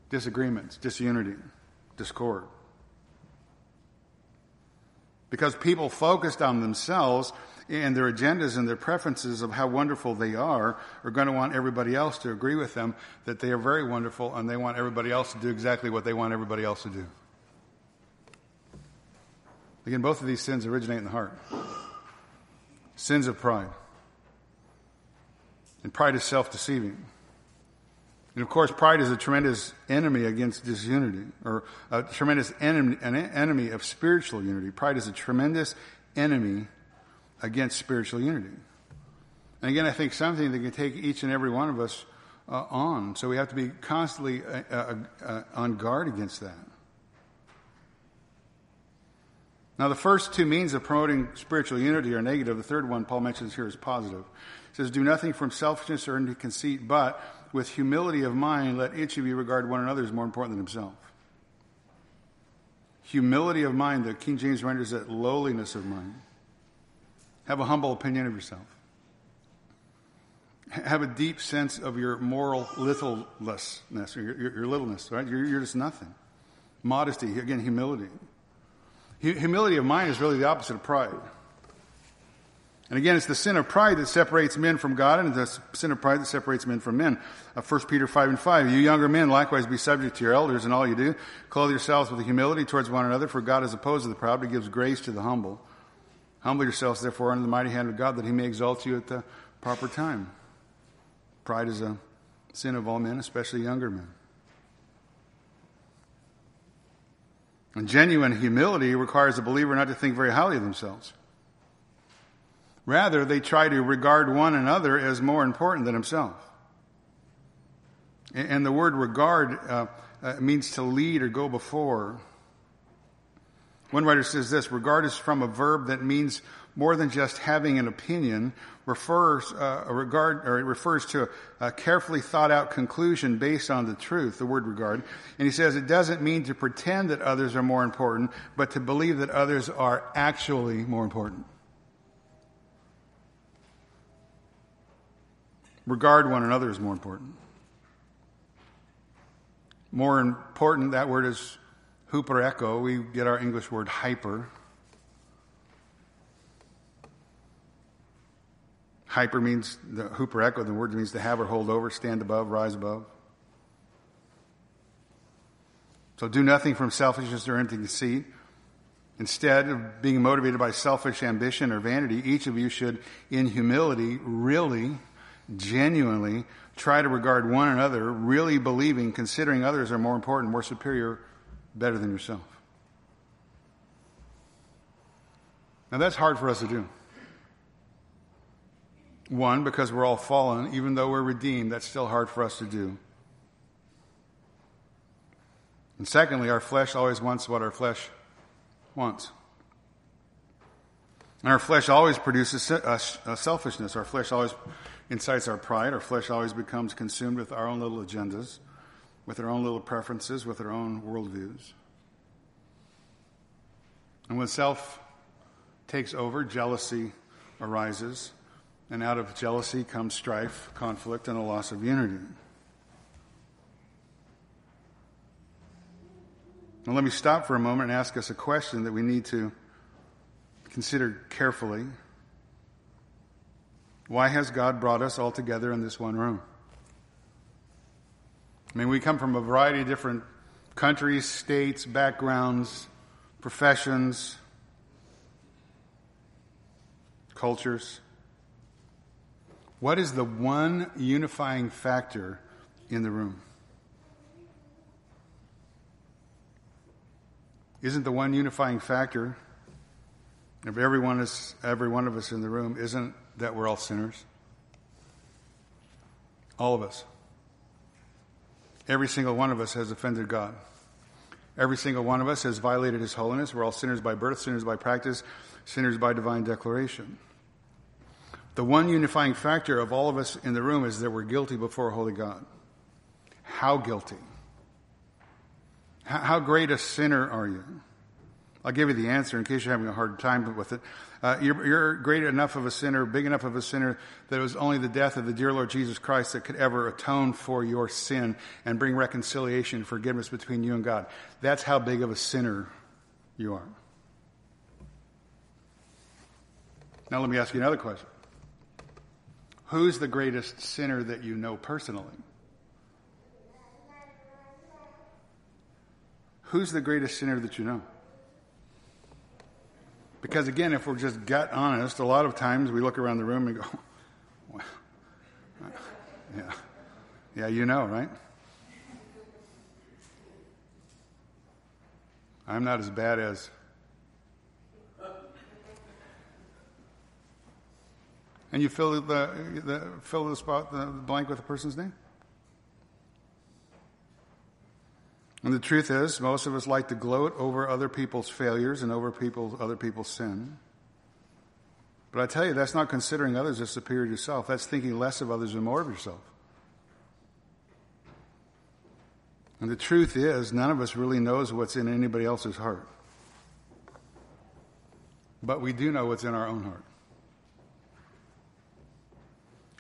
S1: disagreements, disunity, discord. Because people focused on themselves and their agendas and their preferences of how wonderful they are are going to want everybody else to agree with them that they are very wonderful and they want everybody else to do exactly what they want everybody else to do. Again, both of these sins originate in the heart. Sins of pride. And pride is self deceiving. And of course, pride is a tremendous enemy against disunity, or a tremendous enemy, an enemy of spiritual unity. Pride is a tremendous enemy against spiritual unity. And again, I think something that can take each and every one of us uh, on. So we have to be constantly uh, uh, uh on guard against that. Now, the first two means of promoting spiritual unity are negative. The third one, Paul mentions here, is positive. He says, Do nothing from selfishness or into conceit, but with humility of mind, let each of you regard one another as more important than himself. Humility of mind, the King James renders it lowliness of mind. Have a humble opinion of yourself. Have a deep sense of your moral littlelessness, your, your, your littleness, right? You're, you're, just nothing. Modesty, again, humility. Humility of mind is really the opposite of pride. And again, it's the sin of pride that separates men from God, and it's the sin of pride that separates men from men. Uh, 1 Peter 5 and 5. You younger men likewise be subject to your elders in all you do. Clothe yourselves with humility towards one another, for God is opposed to the proud, but gives grace to the humble. Humble yourselves, therefore, under the mighty hand of God, that he may exalt you at the proper time. Pride is a sin of all men, especially younger men. And genuine humility requires a believer not to think very highly of themselves. Rather, they try to regard one another as more important than himself. And the word regard uh, uh, means to lead or go before. One writer says this regard is from a verb that means more than just having an opinion, refers, uh, regard, or it refers to a, a, carefully thought out conclusion based on the truth, the word regard. And he says it doesn't mean to pretend that others are more important, but to believe that others are actually more important. Regard one another is more important. More important, that word is huperecho. We get our English word hyper. Hyper means the huperecho, the word means to have or hold over, stand above, rise above. So do nothing from selfishness or empty conceit. Instead of being motivated by selfish ambition or vanity, each of you should, in humility, really genuinely try to regard one another, really believing, considering others are more important, more superior, better than yourself. Now that's hard for us to do. One, because we're all fallen, even though we're redeemed, that's still hard for us to do. And secondly, our flesh always wants what our flesh wants. And our flesh always produces uh, uh, selfishness. Our flesh always incites our pride. Our flesh always becomes consumed with our own little agendas, with our own little preferences, with our own worldviews. And when self takes over, jealousy arises. And out of jealousy comes strife, conflict, and a loss of unity. Now, let me stop for a moment and ask us a question that we need to consider carefully. Why has God brought us all together in this one room? I mean, we come from a variety of different countries, states, backgrounds, professions, cultures. What is the one unifying factor in the room? Isn't the one unifying factor of everyone is, every one of us in the room, isn't that we're all sinners? All of us. Every single one of us has offended God. Every single one of us has violated His holiness. We're all sinners by birth, sinners by practice, sinners by divine declaration. The one unifying factor of all of us in the room is that we're guilty before a holy God. How guilty? How great a sinner are you? I'll give you the answer in case you're having a hard time with it. Uh, you're, you're, great enough of a sinner, big enough of a sinner, that it was only the death of the dear Lord Jesus Christ that could ever atone for your sin and bring reconciliation and forgiveness between you and God. That's how big of a sinner you are. Now, let me ask you another question Who's the greatest sinner that you know personally? Who's the greatest sinner that you know? Because again, if we're just gut honest, a lot of times we look around the room and go, [LAUGHS] well, [LAUGHS] yeah, yeah, you know, right? I'm not as bad as. And you fill the, the fill the spot the blank with a person's name. And the truth is, most of us like to gloat over other people's failures and over people's, other people's sin. But I tell you, that's not considering others as superior to yourself. That's thinking less of others and more of yourself. And the truth is, none of us really knows what's in anybody else's heart. But we do know what's in our own heart.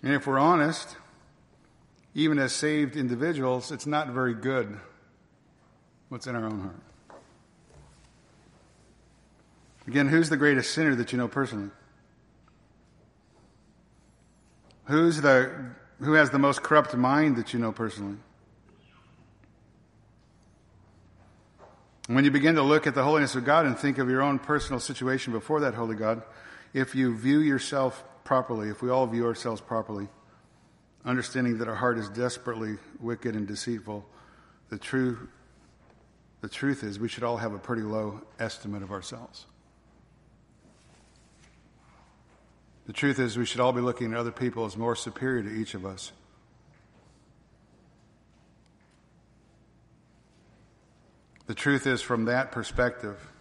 S1: And if we're honest, even as saved individuals, it's not very good what's in our own heart. Again, who's the greatest sinner that you know personally? Who's the who has the most corrupt mind that you know personally? When you begin to look at the holiness of God and think of your own personal situation before that holy God, if you view yourself properly, if we all view ourselves properly, understanding that our heart is desperately wicked and deceitful, the true the truth is, we should all have a pretty low estimate of ourselves. The truth is, we should all be looking at other people as more superior to each of us. The truth is, from that perspective,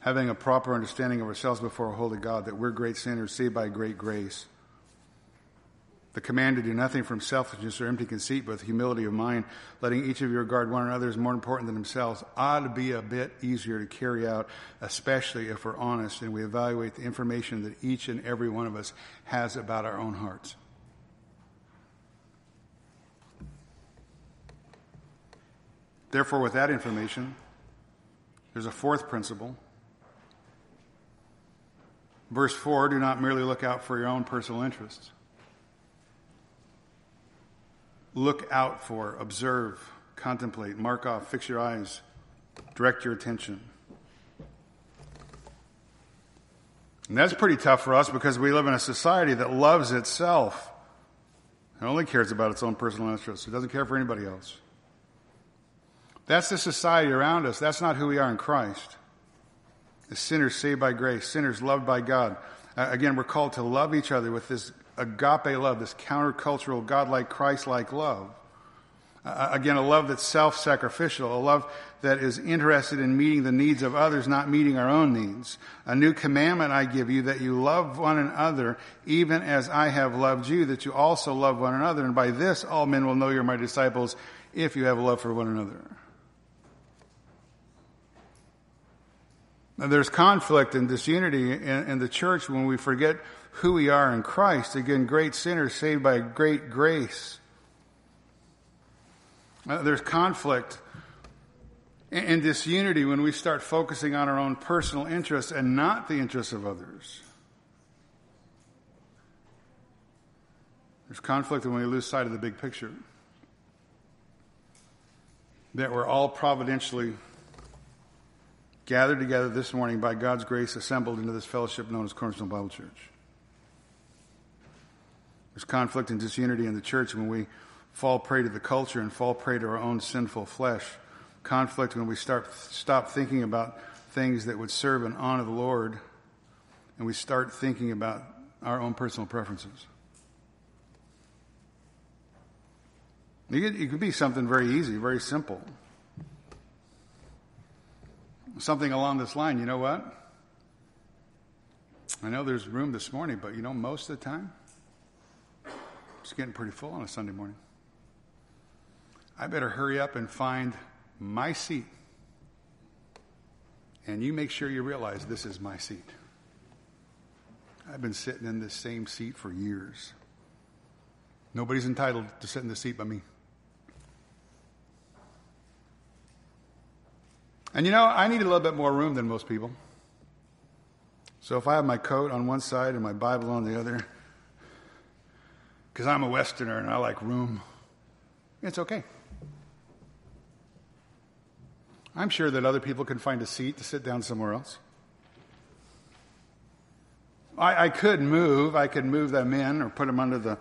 S1: having a proper understanding of ourselves before a holy God, that we're great sinners saved by great grace the command to do nothing from selfishness or empty conceit, but with humility of mind, letting each of you regard one another as more important than themselves, ought to be a bit easier to carry out, especially if we're honest and we evaluate the information that each and every one of us has about our own hearts. Therefore, with that information, there's a fourth principle. Verse 4 do not merely look out for your own personal interests look out for, observe, contemplate, mark off, fix your eyes, direct your attention. And that's pretty tough for us because we live in a society that loves itself and only cares about its own personal interests. It doesn't care for anybody else. That's the society around us. That's not who we are in Christ. The sinners saved by grace, sinners loved by God. Uh, again, we're called to love each other with this agape love, this countercultural, godlike, Christ-like love. Uh, again, a love that's self-sacrificial, a love that is interested in meeting the needs of others, not meeting our own needs. A new commandment I give you that you love one another, even as I have loved you, that you also love one another. And by this, all men will know you're my disciples if you have love for one another. Now, there's conflict and disunity in, in the church when we forget who we are in Christ. Again, great sinners saved by great grace. Uh, there's conflict and, and disunity when we start focusing on our own personal interests and not the interests of others. There's conflict when we lose sight of the big picture. That we're all providentially gathered together this morning by God's grace, assembled into this fellowship known as Cornerstone Bible Church. There's conflict and disunity in the church when we fall prey to the culture and fall prey to our own sinful flesh. Conflict when we start stop thinking about things that would serve and honor the Lord and we start thinking about our own personal preferences. It could, be something very easy, very simple. Something along this line, you know what? I know there's room this morning, but you know, most of the time, it's getting pretty full on a Sunday morning. I better hurry up and find my seat. And you make sure you realize this is my seat. I've been sitting in this same seat for years. Nobody's entitled to sit in the seat but me. And you know, I need a little bit more room than most people. So if I have my coat on one side and my Bible on the other, because I'm a Westerner and I like room, it's okay. I'm sure that other people can find a seat to sit down somewhere else. I, I could move. I could move them in or put them under the.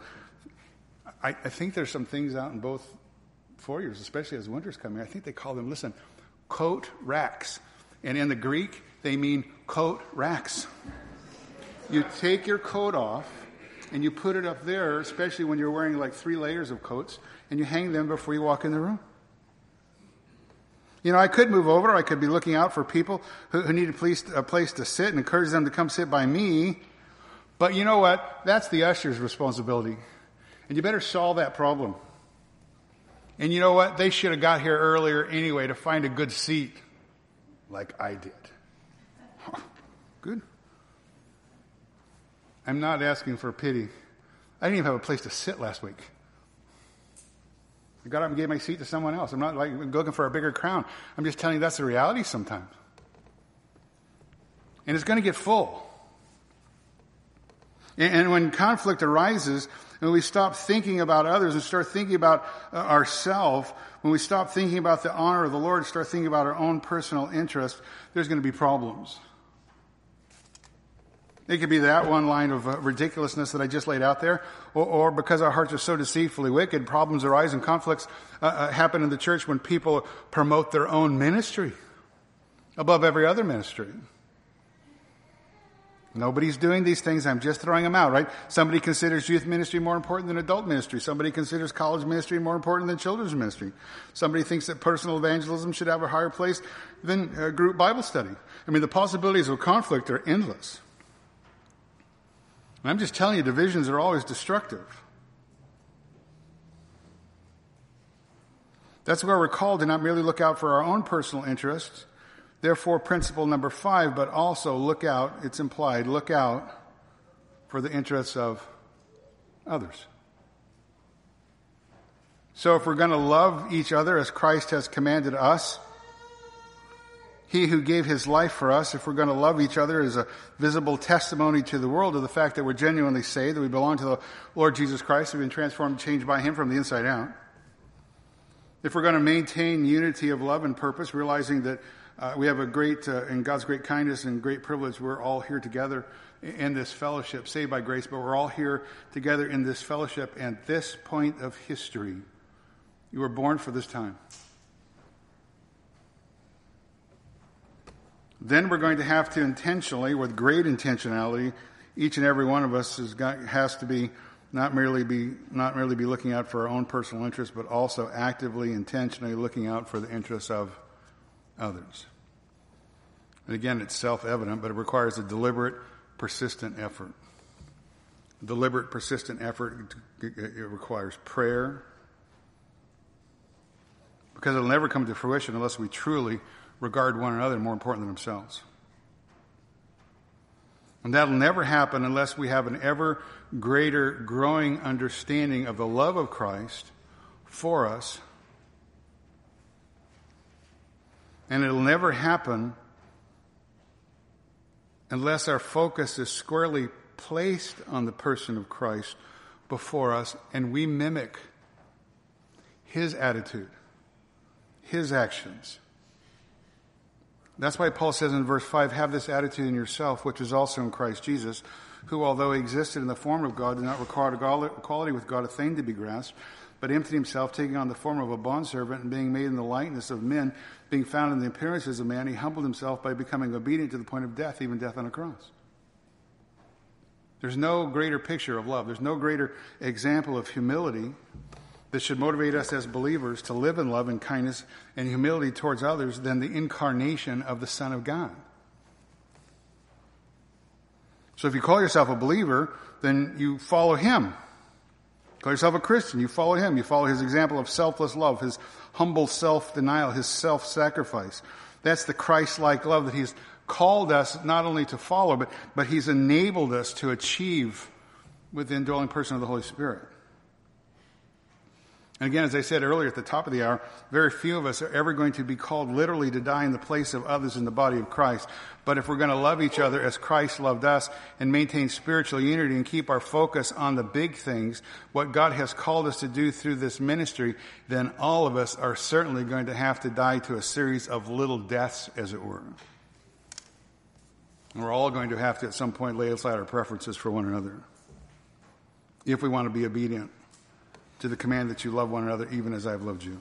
S1: I, I think there's some things out in both foyers, especially as winter's coming. I think they call them, listen, coat racks. And in the Greek, they mean coat racks. You take your coat off and you put it up there, especially when you're wearing like three layers of coats, and you hang them before you walk in the room. You know, I could move over. I could be looking out for people who, who need a place, a place to sit and encourage them to come sit by me. But you know what? That's the usher's responsibility. And you better solve that problem. And you know what? They should have got here earlier anyway to find a good seat, like I did. [LAUGHS] Good. I'm not asking for pity. I didn't even have a place to sit last week. I got up and gave my seat to someone else. I'm not like looking for a bigger crown. I'm just telling you that's the reality sometimes. And it's going to get full. And when conflict arises, when we stop thinking about others and start thinking about uh, ourselves, when we stop thinking about the honor of the Lord, and start thinking about our own personal interest, there's going to be problems. It could be that one line of uh, ridiculousness that I just laid out there, or, or, because our hearts are so deceitfully wicked, problems arise and conflicts uh, uh, happen in the church when people promote their own ministry above every other ministry. Nobody's doing these things. I'm just throwing them out, right? Somebody considers youth ministry more important than adult ministry. Somebody considers college ministry more important than children's ministry. Somebody thinks that personal evangelism should have a higher place than group Bible study. I mean, the possibilities of conflict are endless. I'm just telling you, divisions are always destructive. That's where we're called to not merely look out for our own personal interests. Therefore, principle number five, but also look out, it's implied, look out for the interests of others. So if we're going to love each other as Christ has commanded us, he who gave his life for us, if we're going to love each other, is a visible testimony to the world of the fact that we're genuinely saved, that we belong to the Lord Jesus Christ, we've been transformed, changed by him from the inside out. If we're going to maintain unity of love and purpose, realizing that uh, we have a great, uh, in God's great kindness and great privilege, we're all here together in this fellowship, saved by grace, but we're all here together in this fellowship and this point of history. You were born for this time. Then we're going to have to intentionally, with great intentionality, each and every one of us got, has to be not merely be not merely be looking out for our own personal interests, but also actively, intentionally looking out for the interests of others. And again, it's self-evident, but it requires a deliberate, persistent effort. Deliberate, persistent effort. It requires prayer, because it'll never come to fruition unless we truly regard one another more important than themselves. And that'll never happen unless we have an ever greater growing understanding of the love of Christ for us. And it'll never happen unless our focus is squarely placed on the person of Christ before us and we mimic his attitude, his actions, that's why Paul says in verse 5 have this attitude in yourself, which is also in Christ Jesus, who, although he existed in the form of God, did not require equality with God a thing to be grasped, but emptied himself, taking on the form of a bondservant and being made in the likeness of men, being found in the appearances of man, he humbled himself by becoming obedient to the point of death, even death on a cross. There's no greater picture of love. There's no greater example of humility that should motivate us as believers to live in love and kindness and humility towards others than the incarnation of the Son of God. So if you call yourself a believer, then you follow him. Call yourself a Christian, you follow him. You follow his example of selfless love, his humble self-denial, his self-sacrifice. That's the Christ-like love that he's called us not only to follow, but, but he's enabled us to achieve with the indwelling person of the Holy Spirit. And again, as I said earlier at the top of the hour, very few of us are ever going to be called literally to die in the place of others in the body of Christ. But if we're going to love each other as Christ loved us and maintain spiritual unity and keep our focus on the big things, what God has called us to do through this ministry, then all of us are certainly going to have to die to a series of little deaths, as it were. We're all going to have to at some point lay aside our preferences for one another if we want to be obedient to the command that you love one another even as I've loved you.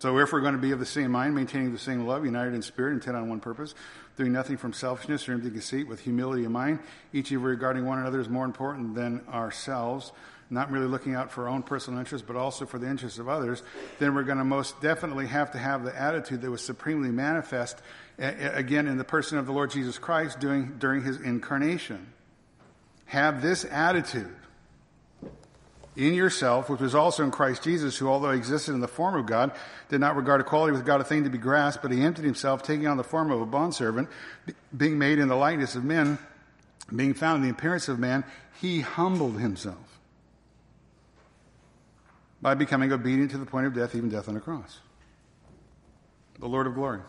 S1: So, if we're going to be of the same mind, maintaining the same love, united in spirit, intent on one purpose, doing nothing from selfishness or empty conceit, with humility of mind, each of you regarding one another is more important than ourselves, not merely looking out for our own personal interests, but also for the interests of others, then we're going to most definitely have to have the attitude that was supremely manifest, again, in the person of the Lord Jesus Christ during, during his incarnation have this attitude in yourself, which was also in Christ Jesus, who, although existed in the form of God, did not regard equality with God a thing to be grasped, but he emptied himself, taking on the form of a bondservant, being made in the likeness of men, being found in the appearance of man, he humbled himself by becoming obedient to the point of death, even death on a cross. The Lord of glory,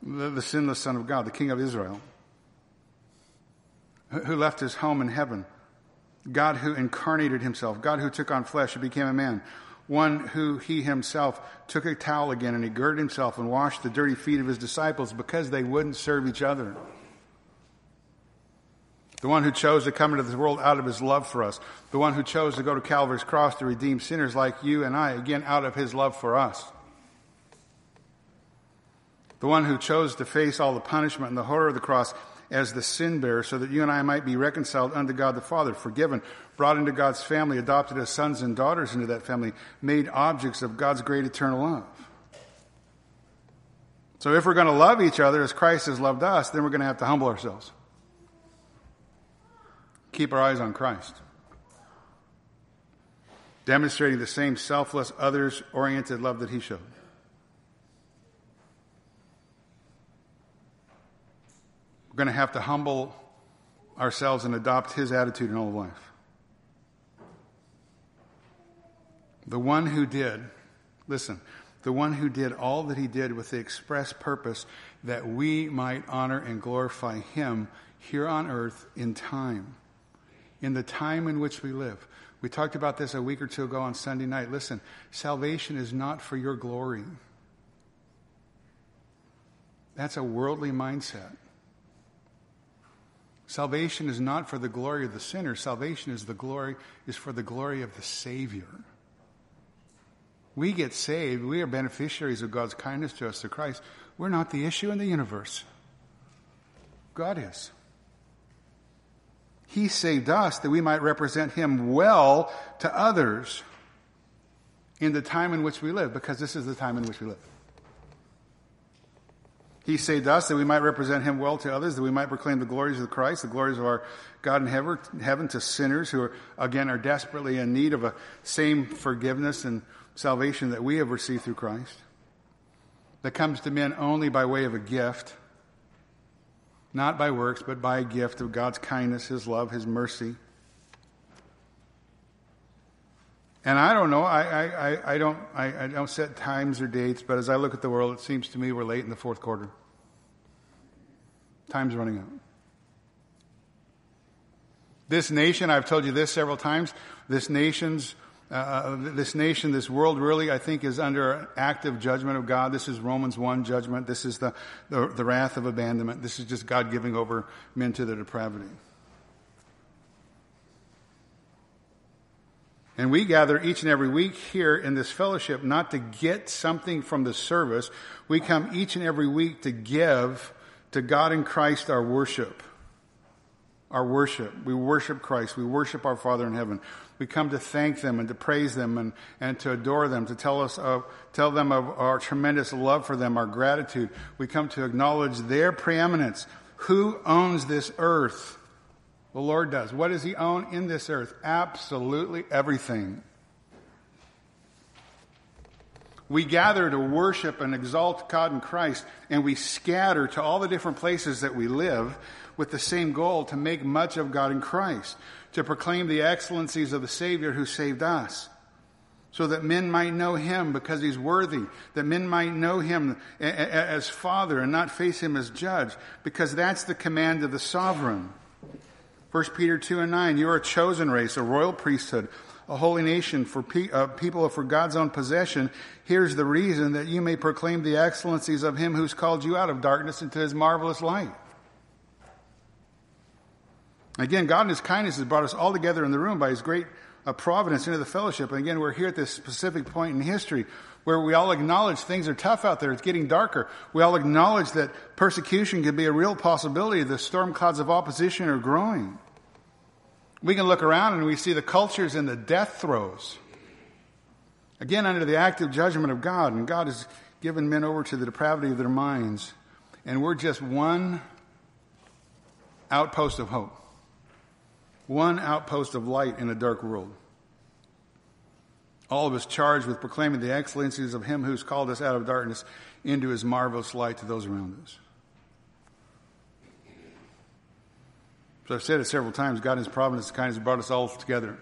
S1: the, the sinless Son of God, the King of Israel who left his home in heaven, God who incarnated himself, God who took on flesh and became a man, one who he himself took a towel again and he girded himself and washed the dirty feet of his disciples because they wouldn't serve each other. The one who chose to come into this world out of his love for us. The one who chose to go to Calvary's cross to redeem sinners like you and I, again, out of his love for us. The one who chose to face all the punishment and the horror of the cross as the sin bearer so that you and I might be reconciled unto God the Father, forgiven, brought into God's family, adopted as sons and daughters into that family, made objects of God's great eternal love. So if we're going to love each other as Christ has loved us, then we're going to have to humble ourselves. Keep our eyes on Christ. Demonstrating the same selfless, others oriented love that he showed. We're going to have to humble ourselves and adopt his attitude in all of life. The one who did, listen, the one who did all that he did with the express purpose that we might honor and glorify him here on earth in time, in the time in which we live. We talked about this a week or two ago on Sunday night. Listen, salvation is not for your glory. That's a worldly mindset. Salvation is not for the glory of the sinner. Salvation is the glory is for the glory of the Savior. We get saved. We are beneficiaries of God's kindness to us through Christ. We're not the issue in the universe. God is. He saved us that we might represent Him well to others in the time in which we live, because this is the time in which we live. He saved us that we might represent him well to others, that we might proclaim the glories of Christ, the glories of our God in heaven to sinners who are, again, are desperately in need of a same forgiveness and salvation that we have received through Christ. That comes to men only by way of a gift, not by works, but by a gift of God's kindness, his love, his mercy. And I don't know, I, I, I, don't, I, I don't set times or dates, but as I look at the world, it seems to me we're late in the fourth quarter. Time's running out. This nation, I've told you this several times, this nation's uh, uh this nation, this world really, I think, is under active judgment of God. This is Romans 1 judgment. This is the, the, the wrath of abandonment. This is just God giving over men to their depravity. And we gather each and every week here in this fellowship not to get something from the service. We come each and every week to give To God in Christ, our worship. Our worship. We worship Christ. We worship our Father in heaven. We come to thank them and to praise them and, and to adore them, to tell us of, tell them of our tremendous love for them, our gratitude. We come to acknowledge their preeminence. Who owns this earth? The Lord does. What does He own in this earth? Absolutely everything. We gather to worship and exalt God in Christ, and we scatter to all the different places that we live with the same goal to make much of God in Christ, to proclaim the excellencies of the Savior who saved us, so that men might know Him because He's worthy, that men might know Him as Father and not face Him as Judge, because that's the command of the sovereign. 1 Peter 2 and 9, you are a chosen race, a royal priesthood, a holy nation for pe- uh, people for God's own possession. Here's the reason that you may proclaim the excellencies of him who's called you out of darkness into his marvelous light. Again, God in his kindness has brought us all together in the room by his great uh, providence into the fellowship. And again, we're here at this specific point in history where we all acknowledge things are tough out there. It's getting darker. We all acknowledge that persecution can be a real possibility. The storm clouds of opposition are growing. We can look around and we see the cultures in the death throes. Again, under the active judgment of God, and God has given men over to the depravity of their minds. And we're just one outpost of hope, one outpost of light in a dark world all of us charged with proclaiming the excellencies of Him who's called us out of darkness into His marvelous light to those around us. So I've said it several times God in His providence and kindness brought us all together.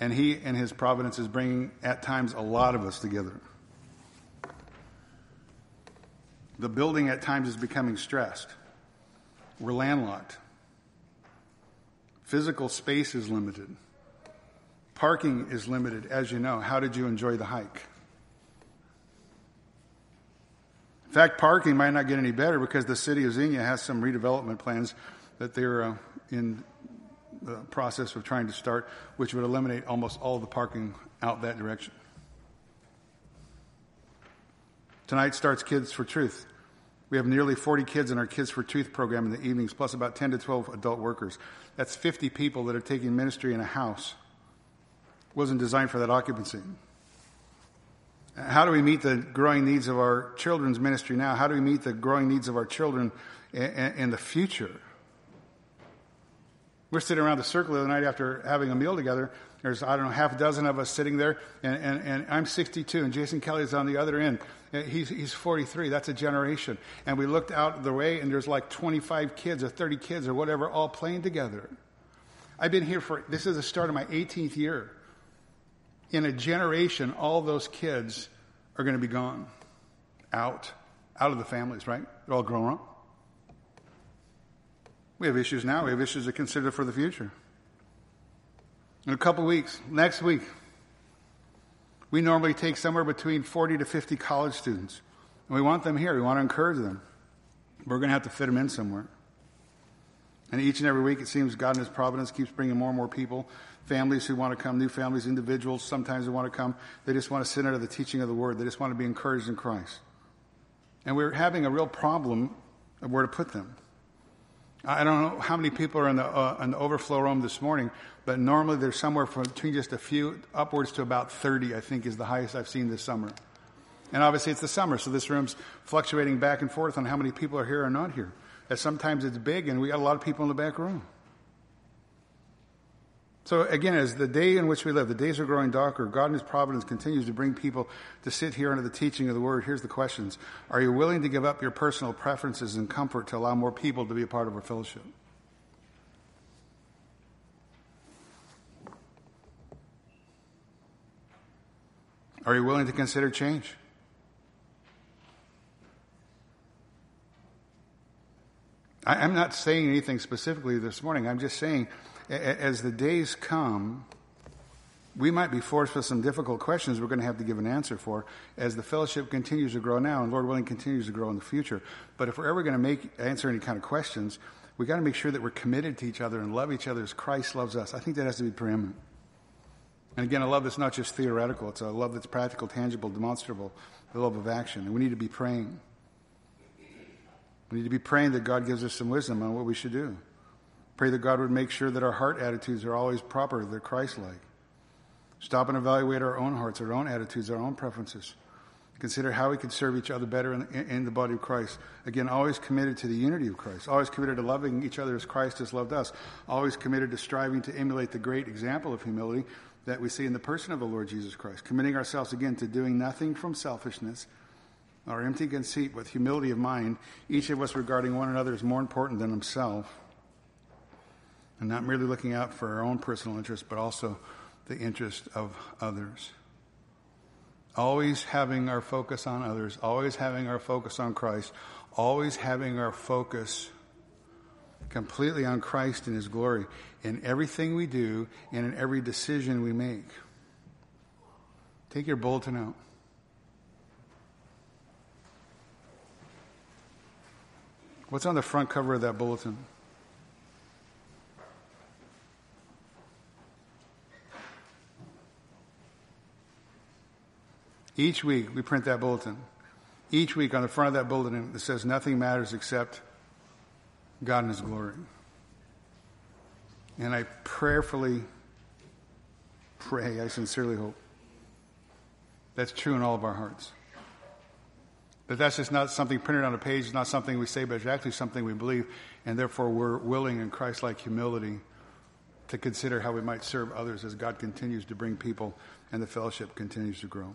S1: And He and His providence is bringing, at times, a lot of us together. The building at times is becoming stressed. We're landlocked. Physical space is limited. Parking is limited, as you know. How did you enjoy the hike? In fact, parking might not get any better because the city of Xenia has some redevelopment plans that they're uh, in the process of trying to start, which would eliminate almost all the parking out that direction. Tonight starts Kids for Truth. We have nearly 40 kids in our Kids for Truth program in the evenings, plus about 10 to 12 adult workers. That's 50 people that are taking ministry in a house wasn't designed for that occupancy. How do we meet the growing needs of our children's ministry now? How do we meet the growing needs of our children in the future? We're sitting around the circle the other night after having a meal together. There's, I don't know, half a dozen of us sitting there, and, and, and I'm 62, and Jason Kelly's on the other end. Uh, he's, he's 43. That's a generation. And we looked out the way, and there's like 25 kids or 30 kids or whatever all playing together. I've been here for, this is the start of my 18th year in a generation, all those kids are going to be gone out, out of the families, right? They're all grown up. We have issues now. We have issues to consider for the future. In a couple weeks, next week, we normally take somewhere between 40 to 50 college students. And we want them here. We want to encourage them. We're going to have to fit them in somewhere. And each and every week, it seems God in His providence keeps bringing more and more people families who want to come, new families, individuals, sometimes they want to come. They just want to sit under the teaching of the Word. They just want to be encouraged in Christ. And we're having a real problem of where to put them. I don't know how many people are in the, uh, in the overflow room this morning, but normally there's somewhere from between just a few upwards to about 30, I think, is the highest I've seen this summer. And obviously it's the summer, so this room's fluctuating back and forth on how many people are here or not here. And sometimes it's big, and we got a lot of people in the back room. So again, as the day in which we live, the days are growing darker, God in His providence continues to bring people to sit here under the teaching of the Word. Here's the questions. Are you willing to give up your personal preferences and comfort to allow more people to be a part of our fellowship? Are you willing to consider change? I, am not saying anything specifically this morning. I'm just saying as the days come, we might be forced with some difficult questions we're going to have to give an answer for as the fellowship continues to grow now and Lord willing continues to grow in the future. But if we're ever going to make answer any kind of questions, we got to make sure that we're committed to each other and love each other as Christ loves us. I think that has to be preeminent. And again, a love that's not just theoretical, it's a love that's practical, tangible, demonstrable, the love of action. And we need to be praying. We need to be praying that God gives us some wisdom on what we should do. Pray that God would make sure that our heart attitudes are always proper, they're Christ like. Stop and evaluate our own hearts, our own attitudes, our own preferences. Consider how we can serve each other better in, in, the body of Christ. Again, always committed to the unity of Christ, always committed to loving each other as Christ has loved us, always committed to striving to emulate the great example of humility that we see in the person of the Lord Jesus Christ, committing ourselves again to doing nothing from selfishness or empty conceit with humility of mind, each of us regarding one another as more important than himself, and not merely looking out for our own personal interest, but also the interest of others. Always having our focus on others, always having our focus on Christ, always having our focus completely on Christ and His glory in everything we do and in every decision we make. Take your bulletin out. What's on the front cover of that bulletin? Each week we print that bulletin. Each week on the front of that bulletin it says nothing matters except God and His glory. And I prayerfully pray, I sincerely hope that's true in all of our hearts. That that's just not something printed on a page, it's not something we say, but it's actually something we believe, and therefore we're willing in Christ like humility to consider how we might serve others as God continues to bring people and the fellowship continues to grow.